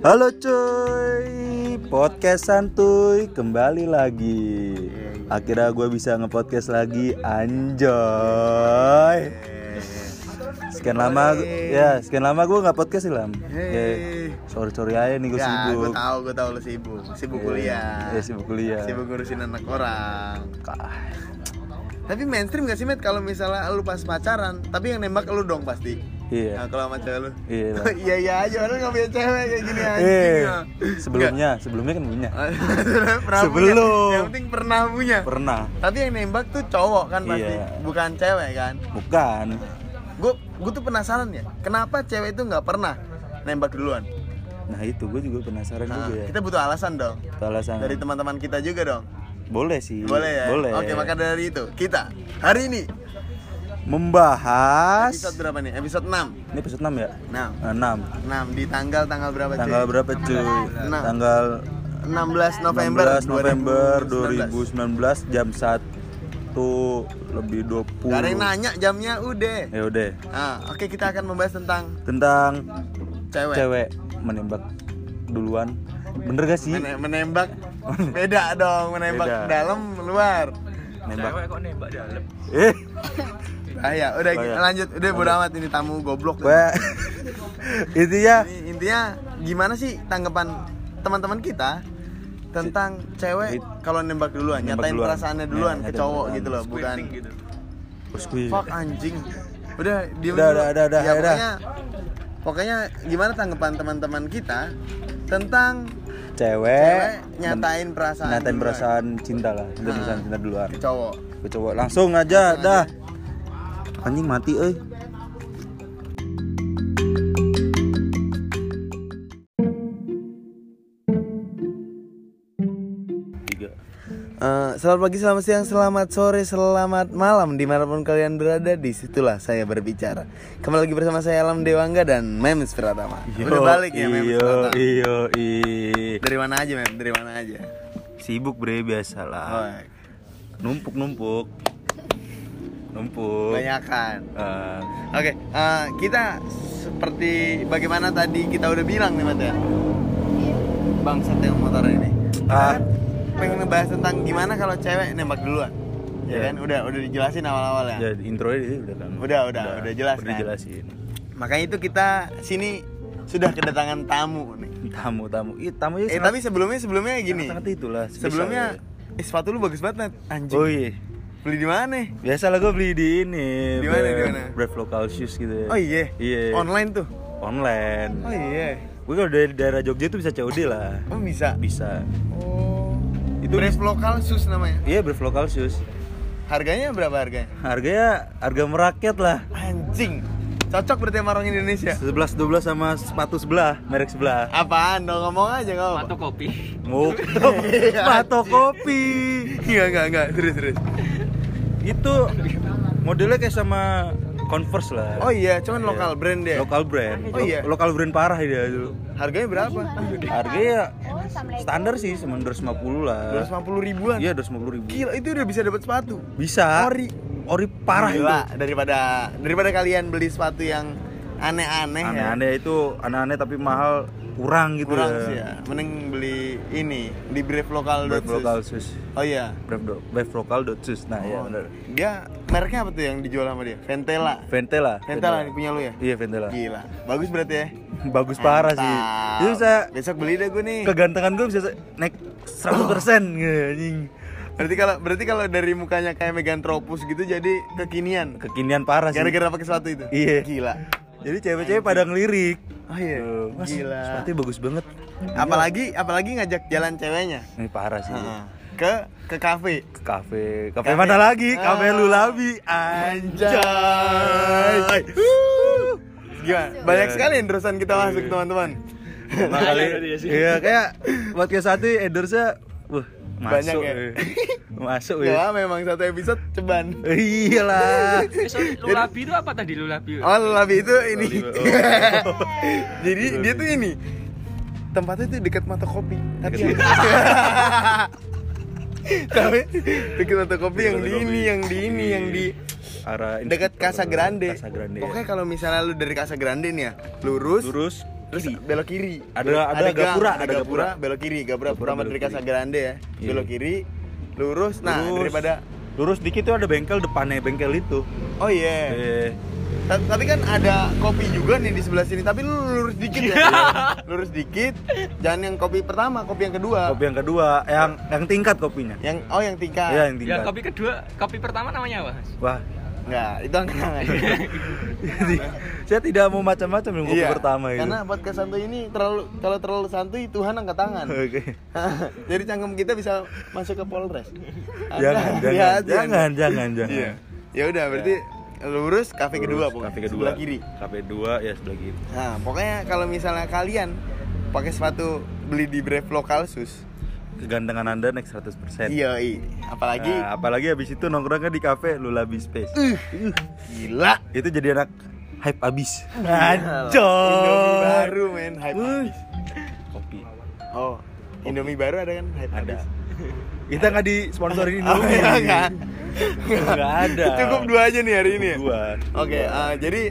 Halo cuy, podcast santuy kembali lagi. Akhirnya gue bisa ngepodcast lagi, anjoy. Sekian lama, ya sekian lama gue nggak podcast sih lam. Ya, sorry sorry aja nih gue Ya, gue sibuk. tahu, gue tahu lu sibuk. Sibuk kuliah. Iya sibuk kuliah. Sibuk ngurusin anak orang. Tapi mainstream gak sih, Met? Kalau misalnya lu pas pacaran, tapi yang nembak lu dong pasti. Iya. Nah, kalau sama cewek lu. Iya. iya iya aja, orang gak punya cewek kayak gini anjing. Eh, ya. sebelumnya, sebelumnya kan punya. pernah Sebelum. punya. Yang penting pernah punya. Pernah. Tapi yang nembak tuh cowok kan pasti, Iya. bukan cewek kan. Bukan. Gue gue tuh penasaran ya, kenapa cewek itu nggak pernah nembak duluan? Nah itu gue juga penasaran Nah, juga ya. kita butuh alasan dong. Itu alasan. Dari teman-teman kita juga dong. Boleh sih. Boleh ya? Boleh. Oke, maka dari itu kita hari ini membahas episode berapa nih? Episode 6. ini episode 6 ya? 6. Nah, 6. 6 di tanggal tanggal berapa cuy? Tanggal berapa cuy? Enam. Tanggal 16 November 16 November 2019. 2019 jam 1 lebih 20. Gak ada yang nanya jamnya udah. Ya udah. Nah, oke kita akan membahas tentang Tentang cewek. cewek menembak duluan. Bener gak sih? Men- menembak beda dong, menembak Beda. dalam luar. Nembak. Cewek kok nembak dalam? Eh, Ah ya, udah Oh, iya. lanjut. Udah bodo amat ini tamu goblok. gue intinya Ini intinya gimana sih tanggapan teman-teman kita tentang cewek kalau nembak duluan, Nembak nyatain duluan. perasaannya Ya, duluan ke nyatain cowok duluan. gitu loh, bukan gitu. Terus gue fuck anjing. Udah, diem Udah, udah, udah, udah, ya, udah. pokoknya pokoknya gimana tanggapan teman-teman kita tentang cewek, cewek nyatain perasaan nyatain duluan perasaan cinta lah, cinta Ah. perasaan cinta duluan. ke cowok. Gue coba langsung aja, Langsung dah. Anjing mati. Eh, selamat pagi, selamat siang, selamat sore, selamat malam di mana pun kalian berada di situlah saya berbicara. Kembali lagi bersama saya Alam Dewangga dan Memes Pratama. Udah balik ya Memes Iyo, Pratama. iyo, i. Dari mana aja Mem? Dari mana aja? Sibuk bre biasa lah. Oh, Numpuk numpuk. Banyakan. Eh, Oke, eh, kita seperti bagaimana tadi kita udah bilang nih Mat ya. Bangsat yang motor ini. Kan pengen ngebahas tentang gimana kalau cewek nembak duluan. Ya Ya. kan? Udah udah dijelasin awal-awal ya. ya intro ini udah kan. Udah, udah, udah jelas Udah kan? dijelasin. Makanya itu kita sini sudah kedatangan tamu nih. Tamu tamu. Ih, tamunya Eh tapi sebelumnya sebelumnya gini. sangat itulah. Sebelumnya ya. eh, sepatu lu bagus banget. Anjing. Oh iya. Beli di mana? Biasa lah gue beli di ini. Di mana, di mana? Brave Local Shoes gitu. ya. Oh iya. Iya. Online tuh. Online. Oh iya. Gue kalau dari daerah Jogja tuh bisa COD lah. Oh bisa. Bisa. Oh. Itu Brave lokal sus namanya. Iya Brave Local Shoes. Harganya berapa harganya? Harganya harga merakyat lah. Anjing. Cocok berarti sama orang Indonesia. 11 12 sama sepatu sebelah, merek sebelah. Apaan dong ngomong aja apa. Atau kopi. Mau Mato kopi. Enggak enggak enggak terus terus. Itu modelnya kayak sama Converse lah. Oh iya, cuman lokal brand dia. Lokal brand. Oh iya. Lo- Lokal brand parah dia itu. Harganya berapa? Harganya standar sih, cuma 250 lah. 250 ribuan. Iya, 250 ribu. Gila itu udah bisa dapat sepatu. Bisa. Ori. Ori parah Gila, itu. daripada daripada kalian beli sepatu yang aneh-aneh ya. Aneh-aneh itu aneh-aneh tapi mahal kurang gitu Kurang ya. sih ya. Mending beli ini di Brave Lokal. Brave Sus. Local Shoes. Oh iya. Brave, do- Brave Local dot Shoes. Nah, ya Oh, benar. Dia mereknya apa tuh yang dijual sama dia? Ventela. Ventela. Ventela yang punya lu ya? Iya, Ventela. Gila. Bagus berarti ya. Bagus parah sih. Itu bisa Besok beli deh gue nih. kegantengan gue bisa naik 100% gitu, anjing. Berarti kalau berarti kalau dari mukanya kayak Megantropus gitu jadi kekinian. Kekinian parah sih. Gara-gara pakai sepatu itu. Iya. Gila. Jadi cewek-cewek pada ngelirik. Oh iya. Tuh, Mas, Gila. sepatunya bagus banget. Apalagi apalagi ngajak jalan ceweknya. Ini parah sih. Heeh. Ke ke kafe. Ke kafe. Kafe Kafe. mana lagi? Kafe Ah. Lulabi. Anjay. Gimana? Banyak Iya. sekali endorsement kita masuk teman-teman. Makanya Iya, kayak podcast satu endorse wah, Banyak masuk. ya? eh. Masuk ya. Ya memang satu episode ceban. Iyalah. Eh, sorry, lulabi itu apa tadi lulabi? Oh, lebih itu ini. Oh. Jadi dia tuh ini tempatnya tuh dekat mata kopi. Tapi Dekat- tapi dekat mata kopi yang di ini, yang di ini, yang di arah dekat Casa Grande. Casa Grande. ya. Pokoknya kalau misalnya lu dari Casa Grande nih ya, lurus, lurus terus kiri. belok kiri. Ada- ada gang, gapura, ada ada gapura, belok kiri, gapura Gapura pertama dari. Casa Grande ya. Iya. Belok kiri, lurus. Nah, Lurus. daripada lurus dikit tuh ada bengkel depannya bengkel itu. Oh iya. Eh, Ta- Tapi kan ada kopi juga nih di sebelah sini, tapi lu lurus dikit ya. lurus dikit. Jangan yang kopi pertama, kopi yang kedua. kopi yang kedua, yang yang tingkat kopinya. Yang oh yang tingkat. Iya, yang Ya tingkat. kopi kedua, kopi pertama namanya apa? Wah, Enggak, itu angkat. jadi saya tidak mau macam-macam yang Iya, pertama itu. Karena podcast santuy ini terlalu kalau terlalu santuy Tuhan angkat tangan. Oke. Jadi cangkem kita bisa masuk ke Polres. Jangan, jangan, hati-hati, jangan, jangan, jangan. Iya. Ya udah berarti lurus kafe kedua pokoknya. Kafe kedua. Sebelah kiri. Kafe dua ya sebelah kiri. Nah, pokoknya kalau misalnya kalian pakai sepatu beli di Brave Lokal Sus. Kegantengan Anda naik 100%. Iya, iya. Apalagi Nah, apalagi habis itu nongkrongnya di kafe Lulabi Space. gila. Itu jadi anak hype abis. Indomie baru men, hype Wih. habis. Kopi. Oh, Indomie baru ada kan hype Ada. habis. Kita nggak disponsorin Oh, Indomie. iya, enggak. Nggak ada. Cukup dua aja nih hari ini ya. Dua. Oke, eh, jadi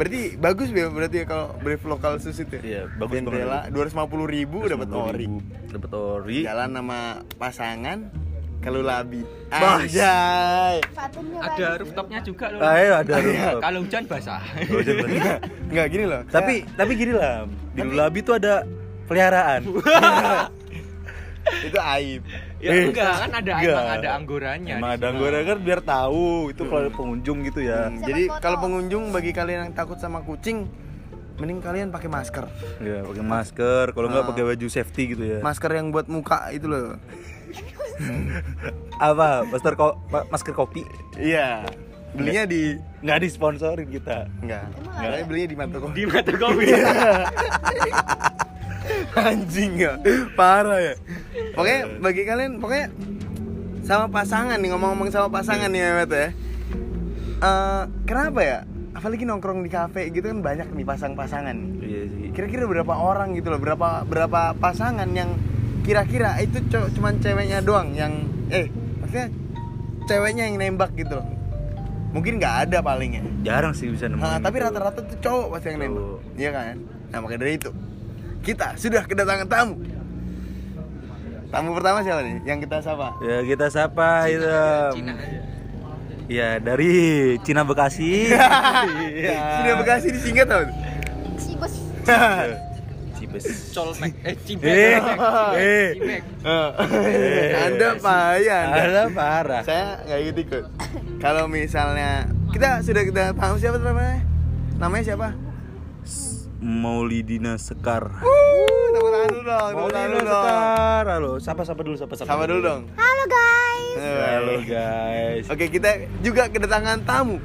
berarti bagus ya berarti ya kalau Brave Lokal Sus itu. ya? Iya, bagus banget. Jendela 250 ribu dapat ori. Dapat ori. Jalan sama pasangan kalau labi. Anjay. Ada rooftopnya juga loh. Ah, iya, ada Iya. rooftop. Kalau hujan basah. Oh. Enggak gini loh. tapi tapi gini lah, di Lulabi tuh ada peliharaan. itu aib. Ya Eh, enggak, kan ada enggak. emang ada anggorannya. Emang di ada anggota kan biar tahu itu kalau ada pengunjung gitu ya. Hmm, jadi kalau pengunjung bagi kalian yang takut sama kucing, mending kalian pakai masker. Ya, pakai masker, kalau nggak Ah. pakai baju safety gitu ya. Masker yang buat muka itu loh. Apa? Masker ko masker kopi? Iya. Belinya di Nggak disponsorin kita. enggak. Enggak, belinya di Mata Di mata kopi. Anjing ya, parah ya. Pokoknya bagi kalian, pokoknya sama pasangan nih ngomong-ngomong sama pasangan nih Mehmet ya. Eh, kenapa ya? Apalagi nongkrong di kafe gitu kan banyak nih pasang-pasangan. Iya sih. Kira-kira berapa orang gitu loh, berapa berapa pasangan yang kira-kira itu cuman ceweknya doang yang eh maksudnya ceweknya yang nembak gitu loh. Mungkin nggak ada paling ya. Jarang sih bisa nemuin. Nah, tapi rata-rata tuh cowok pasti yang nembak. Iya kan? Nah, maka dari itu kita sudah kedatangan tamu. Tamu pertama siapa nih? Yang kita sapa? Ya kita sapa itu. Cina aja. Ya dari Cina Bekasi. Iya. Sudah Bekasi disingkat tau? Cibes Cibes. Colmek. Eh, cibek. Eh, eh. Cibek. anda payah Anda. Ada parah. Saya nggak ikut ikut. Kalau misalnya kita sudah kita tahu siapa namanya? Namanya siapa? Maulidina Sekar. Tepuk tangan dulu dong. Maulidina. Sekar. Halo, sapa sapa dulu sapa sapa. Sama dulu dong. Halo guys Halo guys. Oke, kita juga kedatangan tamu.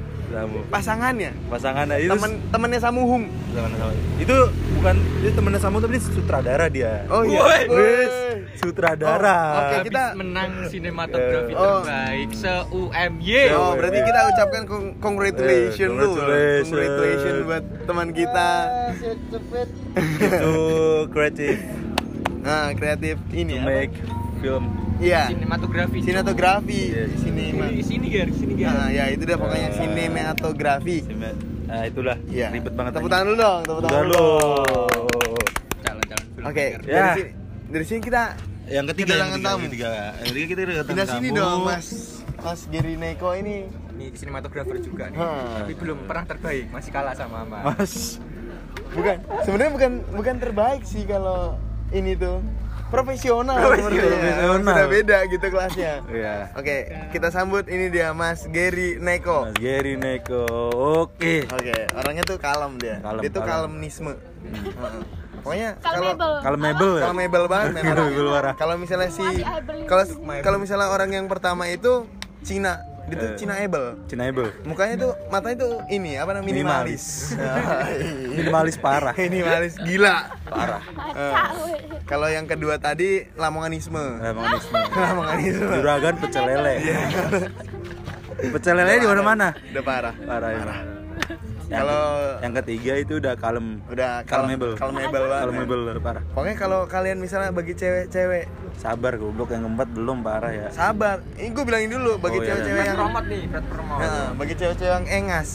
Pasangannya. Pasangannya itu Temen temennya Samuhung. Temen- itu bukan itu temennya Samu tapi dia sutradara dia. Oh iya. Wes. Sutradara. Oh, oke, Habis kita- menang sinematografi Oh. terbaik se-UMY. Oh, berarti kita ucapkan cong- congratulations tuh. congratulations. Congratulations buat teman kita. itu kreatif Nah, kreatif to ini apa? make film. Iya. Sinematografi. Sinematografi Iya, di sini. Mas. Di sini, Gar. Di sini, Gar. Nah, ya itu dia pokoknya sinematografi. Nah, itulah Iya. ribet banget. Tepuk tangan dulu dong, tepuk tangan dulu. Calon-calon film. Oke. Ya. dari sini dari sini kita Yang ketiga, yang ketiga, tamu. yang ketiga. Yang ketiga kita kedatangan pindah sini dong, Mas. Mas Geri Neko ini. Ini sinematografer juga nih. Hmm. Tapi belum pernah terbaik, masih kalah sama Mas. Mas. Bukan, sebenarnya bukan bukan terbaik sih kalau ini tuh profesional. Profesional. sebenarnya. Sudah beda gitu kelasnya. Iya. Oke, kita sambut ini dia Mas Geri Neko. Mas Gary Neko. Oke. Oke, orangnya tuh kalem dia. Kalem, dia tuh kalem. kalemnisme. Heeh. Pokoknya kalau Kalau mebel ya? kalau mebel banget memang. Mebel parah. Kalau misalnya si kalau kalau misalnya orang yang pertama itu Cina, dia tuh Eh. Cina. Cinaebel. Mukanya tuh matanya tuh ini apa namanya minimalis. Minimalis parah. minimalis gila. Parah. Eh, Kalau yang kedua tadi lamonganisme. Lamonganisme. lamonganisme. Juragan pecel lele. Pecel lele di mana-mana. Udah parah. Parah emang. Yang, Kalau- yang ketiga itu udah kalem. Udah Kalmable. Kalmable banget. Kalmable parah. Pokoknya kalau kalian misalnya bagi cewek-cewek Sabar goblok yang keempat belum parah ya. sabar. Ini gue bilangin dulu bagi Oh, iya. cewek-cewek Fred yang Promote nih, Promote. Nah, bagi cewek-cewek yang engas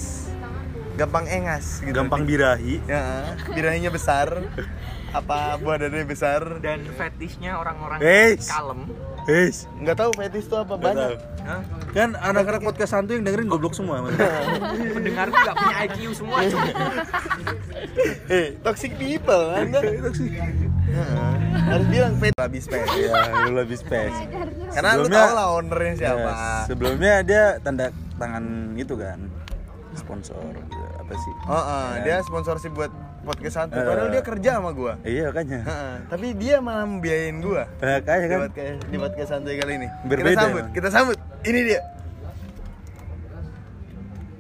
gampang engas gitu. gampang birahi Ya, birahinya besar. Apa buah dadanya besar? Dan fetishnya orang-orang kalem. Guys, Nggak tahu fetis itu apa banyak. Hah? kan anak-anak podcast santuy yang dengerin goblok semua Mas. Pendengar tuh nggak punya IQ semua. Eh, toxic people, Anda. Heeh. Harus bilang fetis habis pet. ya lu lebih space Karena lu Sebelumnya- tau lah ownernya siapa. Yes, sebelumnya dia tanda tangan itu kan sponsor gitu. apa sih Oh, oh, dia sponsorship buat podcast santai. Padahal Eh. dia kerja sama gua. iya makanya Heeh, tapi dia malah membiayain gua. Eh, kayak Di kan podcast, di podcast santai kali ini. kita Berbeda sambut, emang. kita sambut. Ini dia.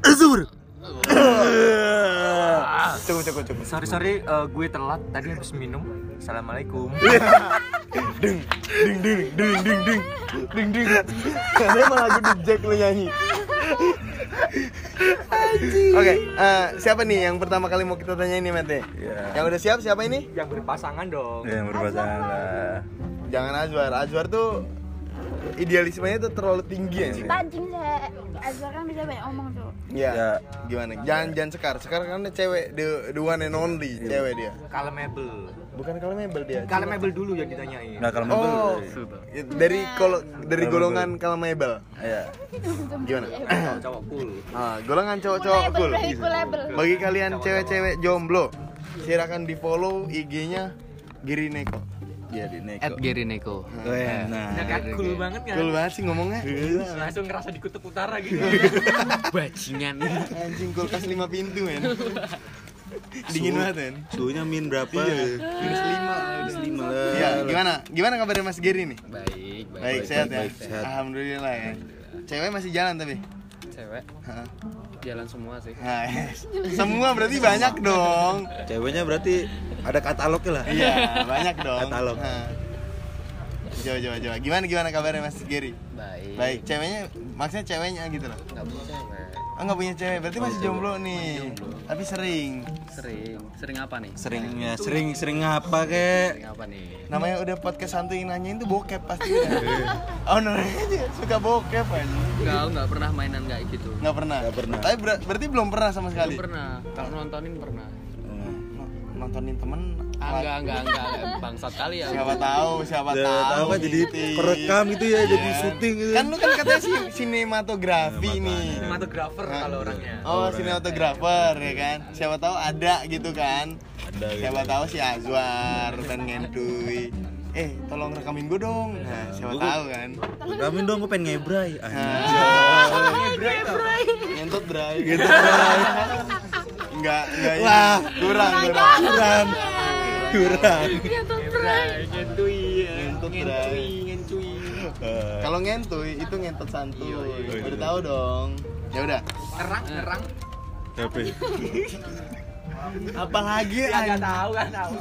Azur Cukup, cukup, cukup. Sorry sorry, eh, gue telat tadi habis minum. Assalamualaikum. ding, ding, ding, ding, ding, ding, ding, ding. Karena emang lagu di Jack lu nyanyi. Oke, eh, siapa nih yang pertama kali mau kita tanya ini, Mate? Iya. Yang udah siap siapa ini? Yang berpasangan dong. yang berpasangan lah Jangan Azwar. Azwar tuh idealismenya tuh terlalu tinggi aja. Pancing deh. Azwar kan bisa banyak omong tuh. Ya. Ya. Gimana? Jangan jangan sekar. Sekar kan cewek the, the one and only cewek dia. Kalemable. Bukan kalau mebel dia. Kalemable dulu yang ditanyain. nah kalau Oh, mobil ya, dari kalau dari golongan kalau mebel. ya Gimana? Cowok cool. Ah, golongan cowok-cowok cool. label. Bagi kalian cewek-cewek jomblo, silakan di follow IG-nya Giri Neko. jadi Neko At Gary Neko. Nah Ya kan cool banget kan? Cool banget sih ngomongnya. Langsung ngerasa di kutub utara gitu. Bajingan. Anjing kulkas 5 pintu, men. Dingin banget, men. suhunya min berapa Minus 5. minus lima lah Iya, gimana? Gimana kabarnya Mas Giri nih? Baik, baik. Baik, sehat ya. baik, sehat. Alhamdulillah ya. Cewek masih jalan tapi. Cewek Hah. jalan semua sih. Nah, yes. Semua berarti banyak dong. ceweknya berarti ada katalognya lah Iya, banyak dong. Katalog. Hah. Coba, coba, coba. Gimana, gimana kabarnya Mas Giri? Baik. Baik, ceweknya, maksudnya ceweknya gitu loh. Enggak punya cewek. Oh nggak punya cewek, berarti masih jomblo nih. Tapi sering. Sering. Sering apa nih? seringnya sering sering apa kek Sering apa nih? Namanya udah podcast santuy yang nanyain tuh bokep pasti udah. oh aja suka bokep aja. Enggak, enggak pernah mainan kayak gitu. Nggak pernah. Nggak pernah. Tapi ber- berarti belum pernah sama sekali. Belum pernah. Kalau nontonin pernah. Nontonin temen. Ah, enggak, enggak, enggak, enggak. bangsat kali ya. Siapa tahu, siapa Ya, tahu. kan jadi gitu. perekam gitu ya, jadi Iya. syuting gitu. Kan lu kan katanya si sinematografi nih. Sinematografer kalau orangnya. Oh, sinematografer ya kan. Siapa tahu ada gitu kan. Ada gitu. Siapa tahu si Azwar dan Ngentuy. Eh, tolong rekamin gue dong. Nah, siapa Gua- tahu kan. Kamin dong, gue pengen ngebray. Nah, Anjir. Ngentot bray. Gitu, Bray. Enggak, enggak ini. Wah. kurang, kurang. Kurang. Kurang. Ngentui ya. Ngentut, Bray. Ngentui. Eh, Kalau ngentuy itu ngentot santuy. iya. Udah tahu dong. Ya udah. Ngerang, ngerang. Tapi Apalagi Ya nggak tahu kan tahu.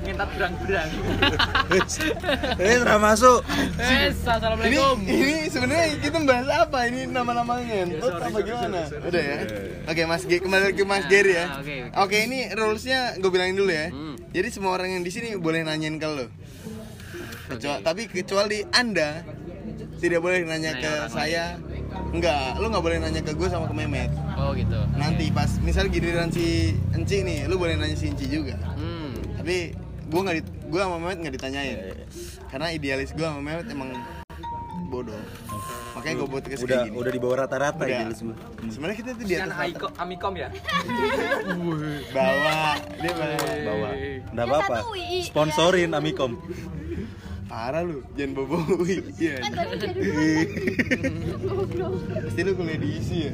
Ngentat berang-berang. eh udah masuk. Eh, Ini assalamualaikum. ini sebenarnya kita bahas apa? Ini nama-nama ngentot apa gimana? Udah ya. Oke, Mas G kembali ke Mas Gary ya. Oke, ini rulesnya gue bilangin dulu ya. Hmm. Jadi semua orang yang di sini boleh nanyain ke lo. Kecuali, tapi kecuali Anda tidak boleh nanya Nanya ke saya. Enggak, lu nggak boleh nanya ke gue sama ke Memet. Oh, gitu. Nanti pas misal giliran si Enci nih, lu boleh nanya si Enci juga. Hmm. Tapi gue nggak di, gue sama Mehmet nggak ditanyain. Karena idealis gue sama Mehmet emang bodoh. Makanya gue buat kayak Udah gini. udah di bawah rata-rata ya semua. Sebenarnya kita tuh di atas rata. Aiko, Amikom ya. Bawa, dia bawa. Bawa. Enggak Yang apa-apa. satu UI. Sponsorin Amikom. Parah lu, jangan bobo. Iya. Kan tadi jadi goblok. Pasti lu kuliah di isi ya.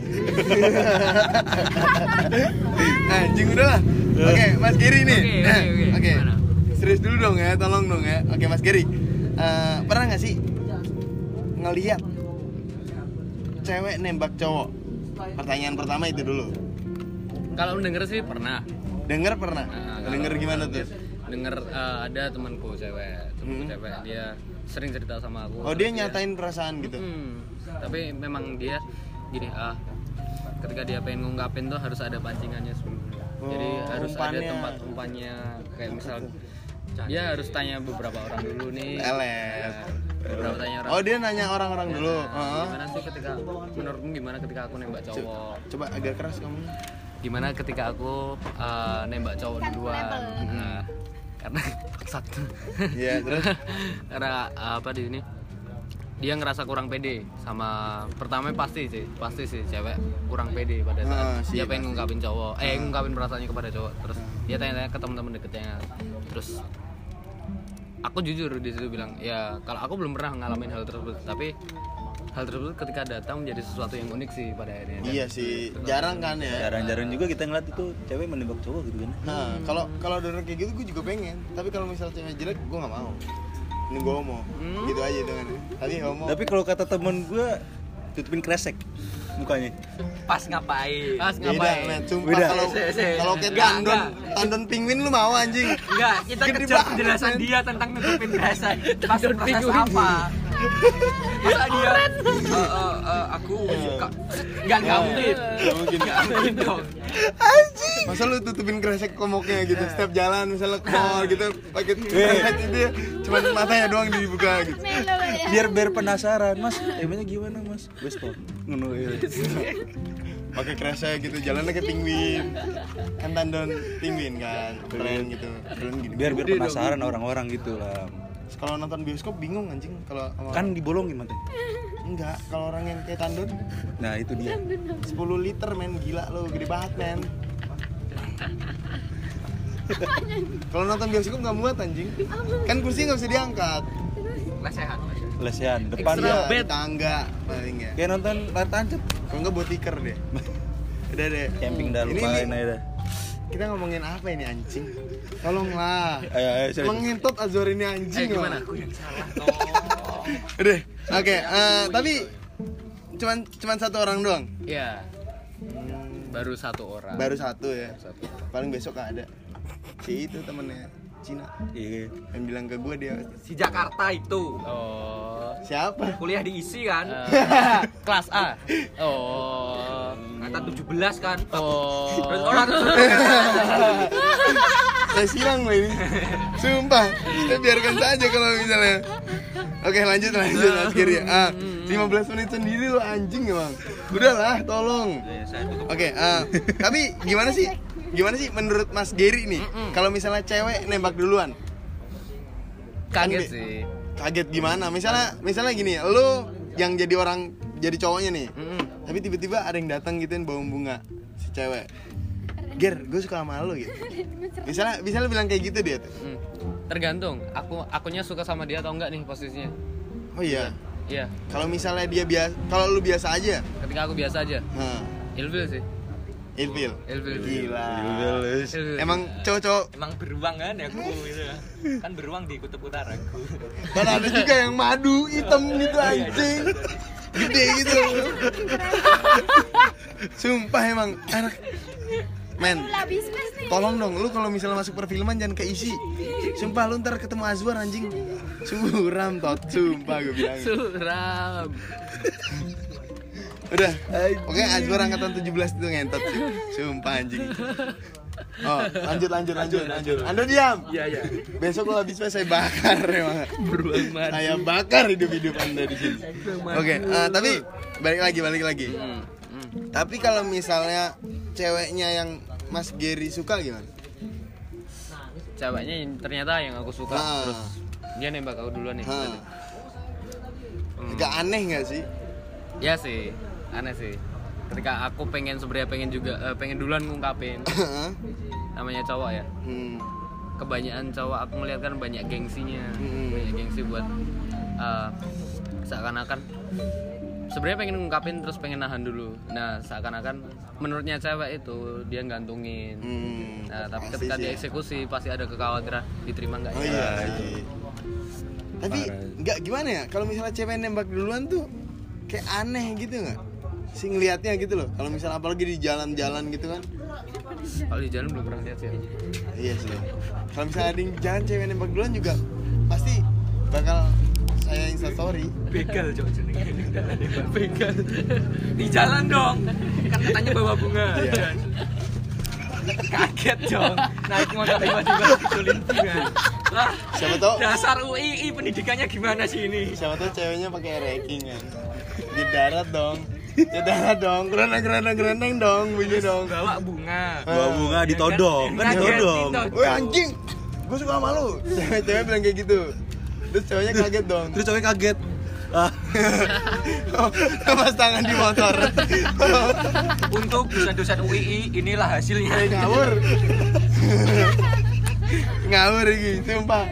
Anjing udah lah. Oke, Mas Giri nih. Oke, oke, oke. Oke. Gimana? Serius dulu dong ya, tolong dong ya. Oke, Mas Giri. Eh, pernah nggak sih ngeliat cewek nembak cowok? Pertanyaan pertama itu dulu. Kalau denger sih pernah. Denger pernah? Nah, Denger gimana tuh? Denger eh, ada temanku cewek, temanku Hmm. cewek dia sering cerita sama aku. Oh, dia nyatain perasaan gitu. Hmm, tapi memang dia gini ah ketika dia pengen ngungkapin tuh harus ada pancingannya sebelumnya. Jadi Oh, harus umpannya. ada tempat umpannya kayak misal dia harus tanya beberapa orang dulu nih. Lelet. Ya, Berapa tanya orang? Oh dia nanya orang-orang dulu. Heeh. Gimana sih ketika menurutmu gimana ketika aku nembak cowok? Coba agak keras kamu. Gimana ketika aku eh, nembak cowok duluan? Nah, karena satu. Iya, terus karena eh, apa di sini? Dia ngerasa kurang pede sama pertama pasti sih, pasti sih cewek kurang pede pada saat Ah, sih, dia pengen pasti. ngungkapin cowok, eh ngungkapin perasaannya kepada cowok. Terus dia tanya-tanya ke teman-teman deketnya. Terus aku jujur di situ bilang ya kalau aku belum pernah ngalamin hal tersebut tapi hal tersebut ketika datang menjadi sesuatu yang unik sih pada akhirnya Dan iya sih, jarang kan ya. Jarang-jarang juga kita ngeliat itu cewek menembak cowok gitu kan. Nah, kalau kalau ada orang kayak gitu gue juga pengen. Tapi kalau misal cewek jelek gue nggak mau. Ini gue homo. Gitu aja dengan. Tapi homo. Tapi kalau kata temen gue tutupin kresek mukanya. Pas ngapain? Pas Beda, ngapain men. Sumpah Beda. kalau Se- se- kalau kayak enggak, tandon, enggak. tandon penguin lu mau anjing. Enggak, kita kejar penjelasan dia tentang nutupin rasa. Pas Tandon proses penguin. apa? Masa dia eh, eh, eh, aku suka Enggak, enggak mungkin Gak mungkin. Enggak mungkin dong Masa lu tutupin kresek komoknya gitu setiap jalan misalnya ke mall gitu pakai kresek itu ya cuman matanya doang dibuka gitu. Ya. Biar biar penasaran, Mas. Emangnya gimana, Mas? Wes stop. Ngono ya. Pakai kresek gitu jalannya kayak penguin. Kan tandon penguin kan. Keren gitu. Keren gitu. Biar biar penasaran orang-orang gitu lah. Kalau nonton bioskop bingung anjing kalau Kan dibolongin matanya. enggak kalau orang yang kayak tandon. Nah, itu dia. 10 liter men gila lo gede banget men. Kalau nonton bioskop nggak muat anjing. Kan kursi nggak bisa diangkat. Lesehan Lesehan. Depan ya. tangga paling ya. Kayak nonton layar tancap. kalau nggak buat tikar deh. Udah deh. Camping dah Ini- lupain aja dah. Kita ngomongin apa ini anjing? Tolonglah. Ayo, ayo, sorry. mengentot Azor ini eh anjing gimana? loh. aku yang salah. Udah. Oke eh, tapi cuman cuman satu orang doang? Ya baru satu orang. Baru satu ya? Satu. Paling besok gak ada. Si itu temennya Cina. Iya. yang bilang ke gue dia Si Jakarta itu. Oh. Siapa? Kuliah di ISI kan? Eh, kelas A. Oh. Angkatan 17 kan? Oh. Terus orang saya silang gue ini. Sumpah. Saya biarkan saja kalau misalnya. Oke lanjut lanjut Mas Giri. Ah 15 menit sendiri lo anjing emang. Udahlah tolong. Oke ah, tapi gimana sih gimana sih menurut Mas Giri nih? Kalau misalnya cewek nembak duluan? Kaget Kan, sih. Kaget gimana? Misalnya misalnya gini lo yang jadi orang jadi cowoknya nih Mm-mm. tapi tiba-tiba ada yang datang gituin bawa bunga si cewek. Ger, gue suka sama lo gitu. Misalnya, misalnya bilang kayak gitu dia tuh. Hmm. tergantung aku akunya suka sama dia atau enggak nih posisinya. Oh iya, iya. Kalau misalnya dia biasa, kalau lu biasa aja? Ketika aku biasa aja. Nah, ilfil sih ilfil. Ilfil. Gila. Ilfil. Emang cowok-cowok, Emang beruang kan ya aku gitu Kan beruang di kutub utara aku. Kan ada juga yang madu, hitam gitu anjing. Gede gitu. Sumpah emang, anak. Men, tolong dong, lu kalau misalnya masuk perfilman jangan keisi. Sumpah lu ntar ketemu Azwar anjing. Suram tot, sumpah gue bilang. Suram Udah, oke Azwar angkatan 17 itu ngentot sih Sumpah anjing Oh, lanjut lanjut lanjut lanjut. Anda diam. Iya iya Besok kalau habis saya bakar emang. beruang madu Saya bakar hidup-hidup Anda di sini. Oke, eh, tapi balik lagi balik lagi. Hmm, hmm. Tapi kalau misalnya ceweknya yang Mas Gary suka gimana? ceweknya ternyata yang aku suka Ah. terus dia nembak aku duluan nih Hah. Hmm. Aneh nggak sih? ya sih aneh sih ketika aku pengen sebenarnya pengen juga eh, pengen duluan ngungkapin namanya cowok ya hmm. kebanyakan cowok aku melihat kan banyak gengsinya Hmm. banyak gengsi buat eh, seakan-akan sebenarnya pengen ngungkapin terus pengen nahan dulu nah seakan-akan menurutnya cewek itu dia gantungin Hmm. nah tapi ketika sih ya. dieksekusi pasti ada kekhawatiran diterima nggak Oh ya iya itu sih. Tapi nggak gimana ya? Kalau misalnya cewek nembak duluan tuh kayak aneh gitu nggak? Si ngelihatnya gitu loh. Kalau misalnya apalagi di jalan-jalan gitu kan. kalau di jalan belum pernah lihat sih Iya sih. Kalau misalnya ada yang jalan cewek nembak duluan juga pasti bakal saya insta story. Begal cok Begal Di jalan dong Kan katanya bawa bunga Kaget dong Naik motor tiba-tiba dikulin bunga siapa tahu Dasar UII pendidikannya gimana sih ini? siapa tahu ceweknya pakai ranking kan di darat dong darat dong kereneng kereneng kereneng dong bunyi dong Bawa bunga. Bawa bunga ditodong, kan ditodong. Woi anjing, gue suka sama lu. Cewek bilang kayak gitu. Terus ceweknya kaget dong. Terus cowok kaget. Ah, Pas tangan di motor. Untuk dosen-dosen UII inilah hasilnya. Kayak ngawur. ngawur iki, sumpah.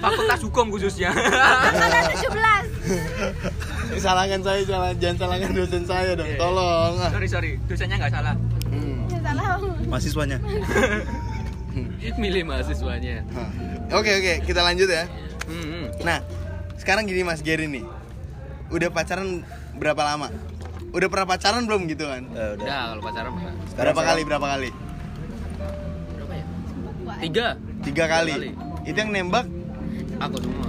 Fakultas hukum khususnya. Angkatan 17. Salahkan saya, salah, jangan salahkan dosen saya dong. Iya. Tolong. Ah. sorry sorry, dosennya nggak salah. Hmm. Ya salah. mahasiswanya. milih mahasiswanya. Oke oke, kita lanjut ya. Hmm, hmm. Nah, sekarang gini Mas Gary nih. Udah pacaran berapa lama? Udah pernah pacaran belum gitu kan? Eh, udah. udah kalau pacaran pernah Berapa kali? Berapa kali? berapa ya tiga Tiga kali. kali. Itu yang nembak aku semua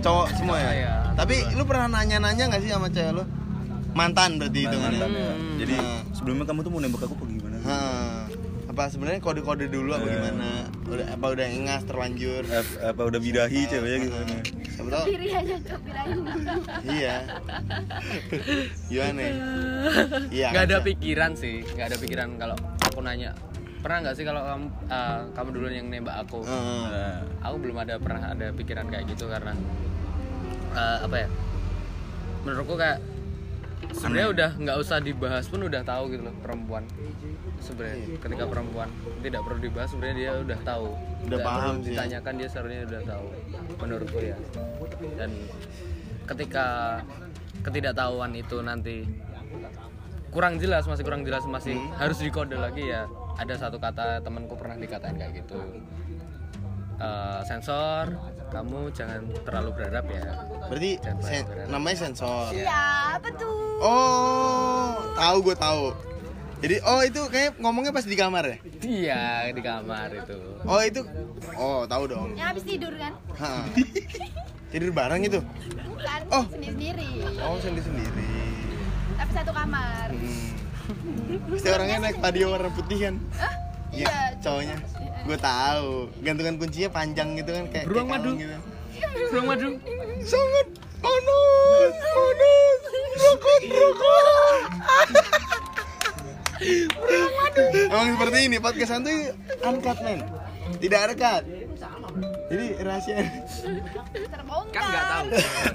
cowok semua ya? Tapi lu pernah nanya-nanya gak sih sama cewek lu? Mantan berarti itu kan? Mantan, ya. Hmm. Jadi Nah. sebelumnya kamu tuh mau nembak aku apa gimana? Hah. Apa sebenarnya kode-kode dulu apa Iya. gimana? Udah apa udah ngas terlanjur? Apa udah birahi ceweknya gimana? Siapa tahu? Diri aja cok birahin. Iya. Gimana? ya? Iya. nggak kan, ada pikiran sih nggak ada pikiran kalau aku nanya pernah nggak sih kalau kamu eh, kamu duluan yang nembak aku Heeh. Nah, aku belum ada pernah ada pikiran kayak gitu karena eh, apa ya? Menurutku kayak sebenarnya udah nggak usah dibahas pun udah tahu gitu loh perempuan sebenarnya ketika perempuan tidak perlu dibahas sebenarnya dia udah tahu. Udah Nggak paham sih. ya. ditanyakan dia sebenarnya udah tahu menurutku ya. Dan ketika ketidaktahuan itu nanti kurang jelas masih kurang jelas masih Hmm. harus dikode lagi ya. Ada satu kata temanku pernah dikatain kayak gitu. Eh, sensor kamu jangan terlalu berharap ya Berarti sen- berharap. namanya sensor. Iya, apa tuh? Oh, tahu gue tahu. Jadi oh itu kayak ngomongnya pas di kamar ya? iya di kamar itu Oh itu oh tahu dong. Yang habis tidur kan? Ha. Tidur bareng itu? Bukan, Oh. sendiri-sendiri. Oh sendiri sendiri. Tapi satu kamar. Hmm. Pasti orangnya naik padio warna putih kan? Iya, Iya. cowoknya. Gue tahu. Gantungan kuncinya panjang gitu kan kayak Beruang kayak madu. gitu. Burung madu Sangat panas, panas, rokok, rokok. Emang seperti ini podcast santuy uncut men, tidak ada cut. Jadi rahasia. Terbongkar. Kan nggak tahu.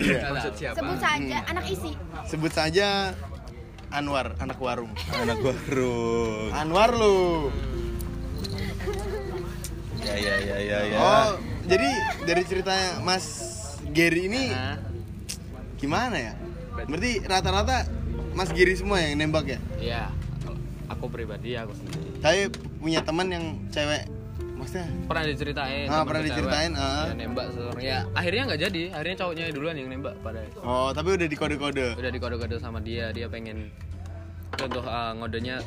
Iya. Maksud siapa? Sebut saja anak isi. Sebut saja Anwar, anak warung. anak warung. Anwar lu. Ya ya ya ya ya. Oh, jadi dari ceritanya Mas Gary ini Nah, gimana ya? Berarti rata-rata Mas Gary semua yang nembak ya? iya aku pribadi aku sendiri Saya punya teman yang cewek, maksudnya pernah diceritain Ah, pernah cewek, diceritain, ah. dia nembak seseorang ya akhirnya nggak jadi akhirnya cowoknya duluan yang nembak pada Oh, tapi udah di kode-kode. udah dikode-kode sama dia dia pengen contoh uh, ngodenya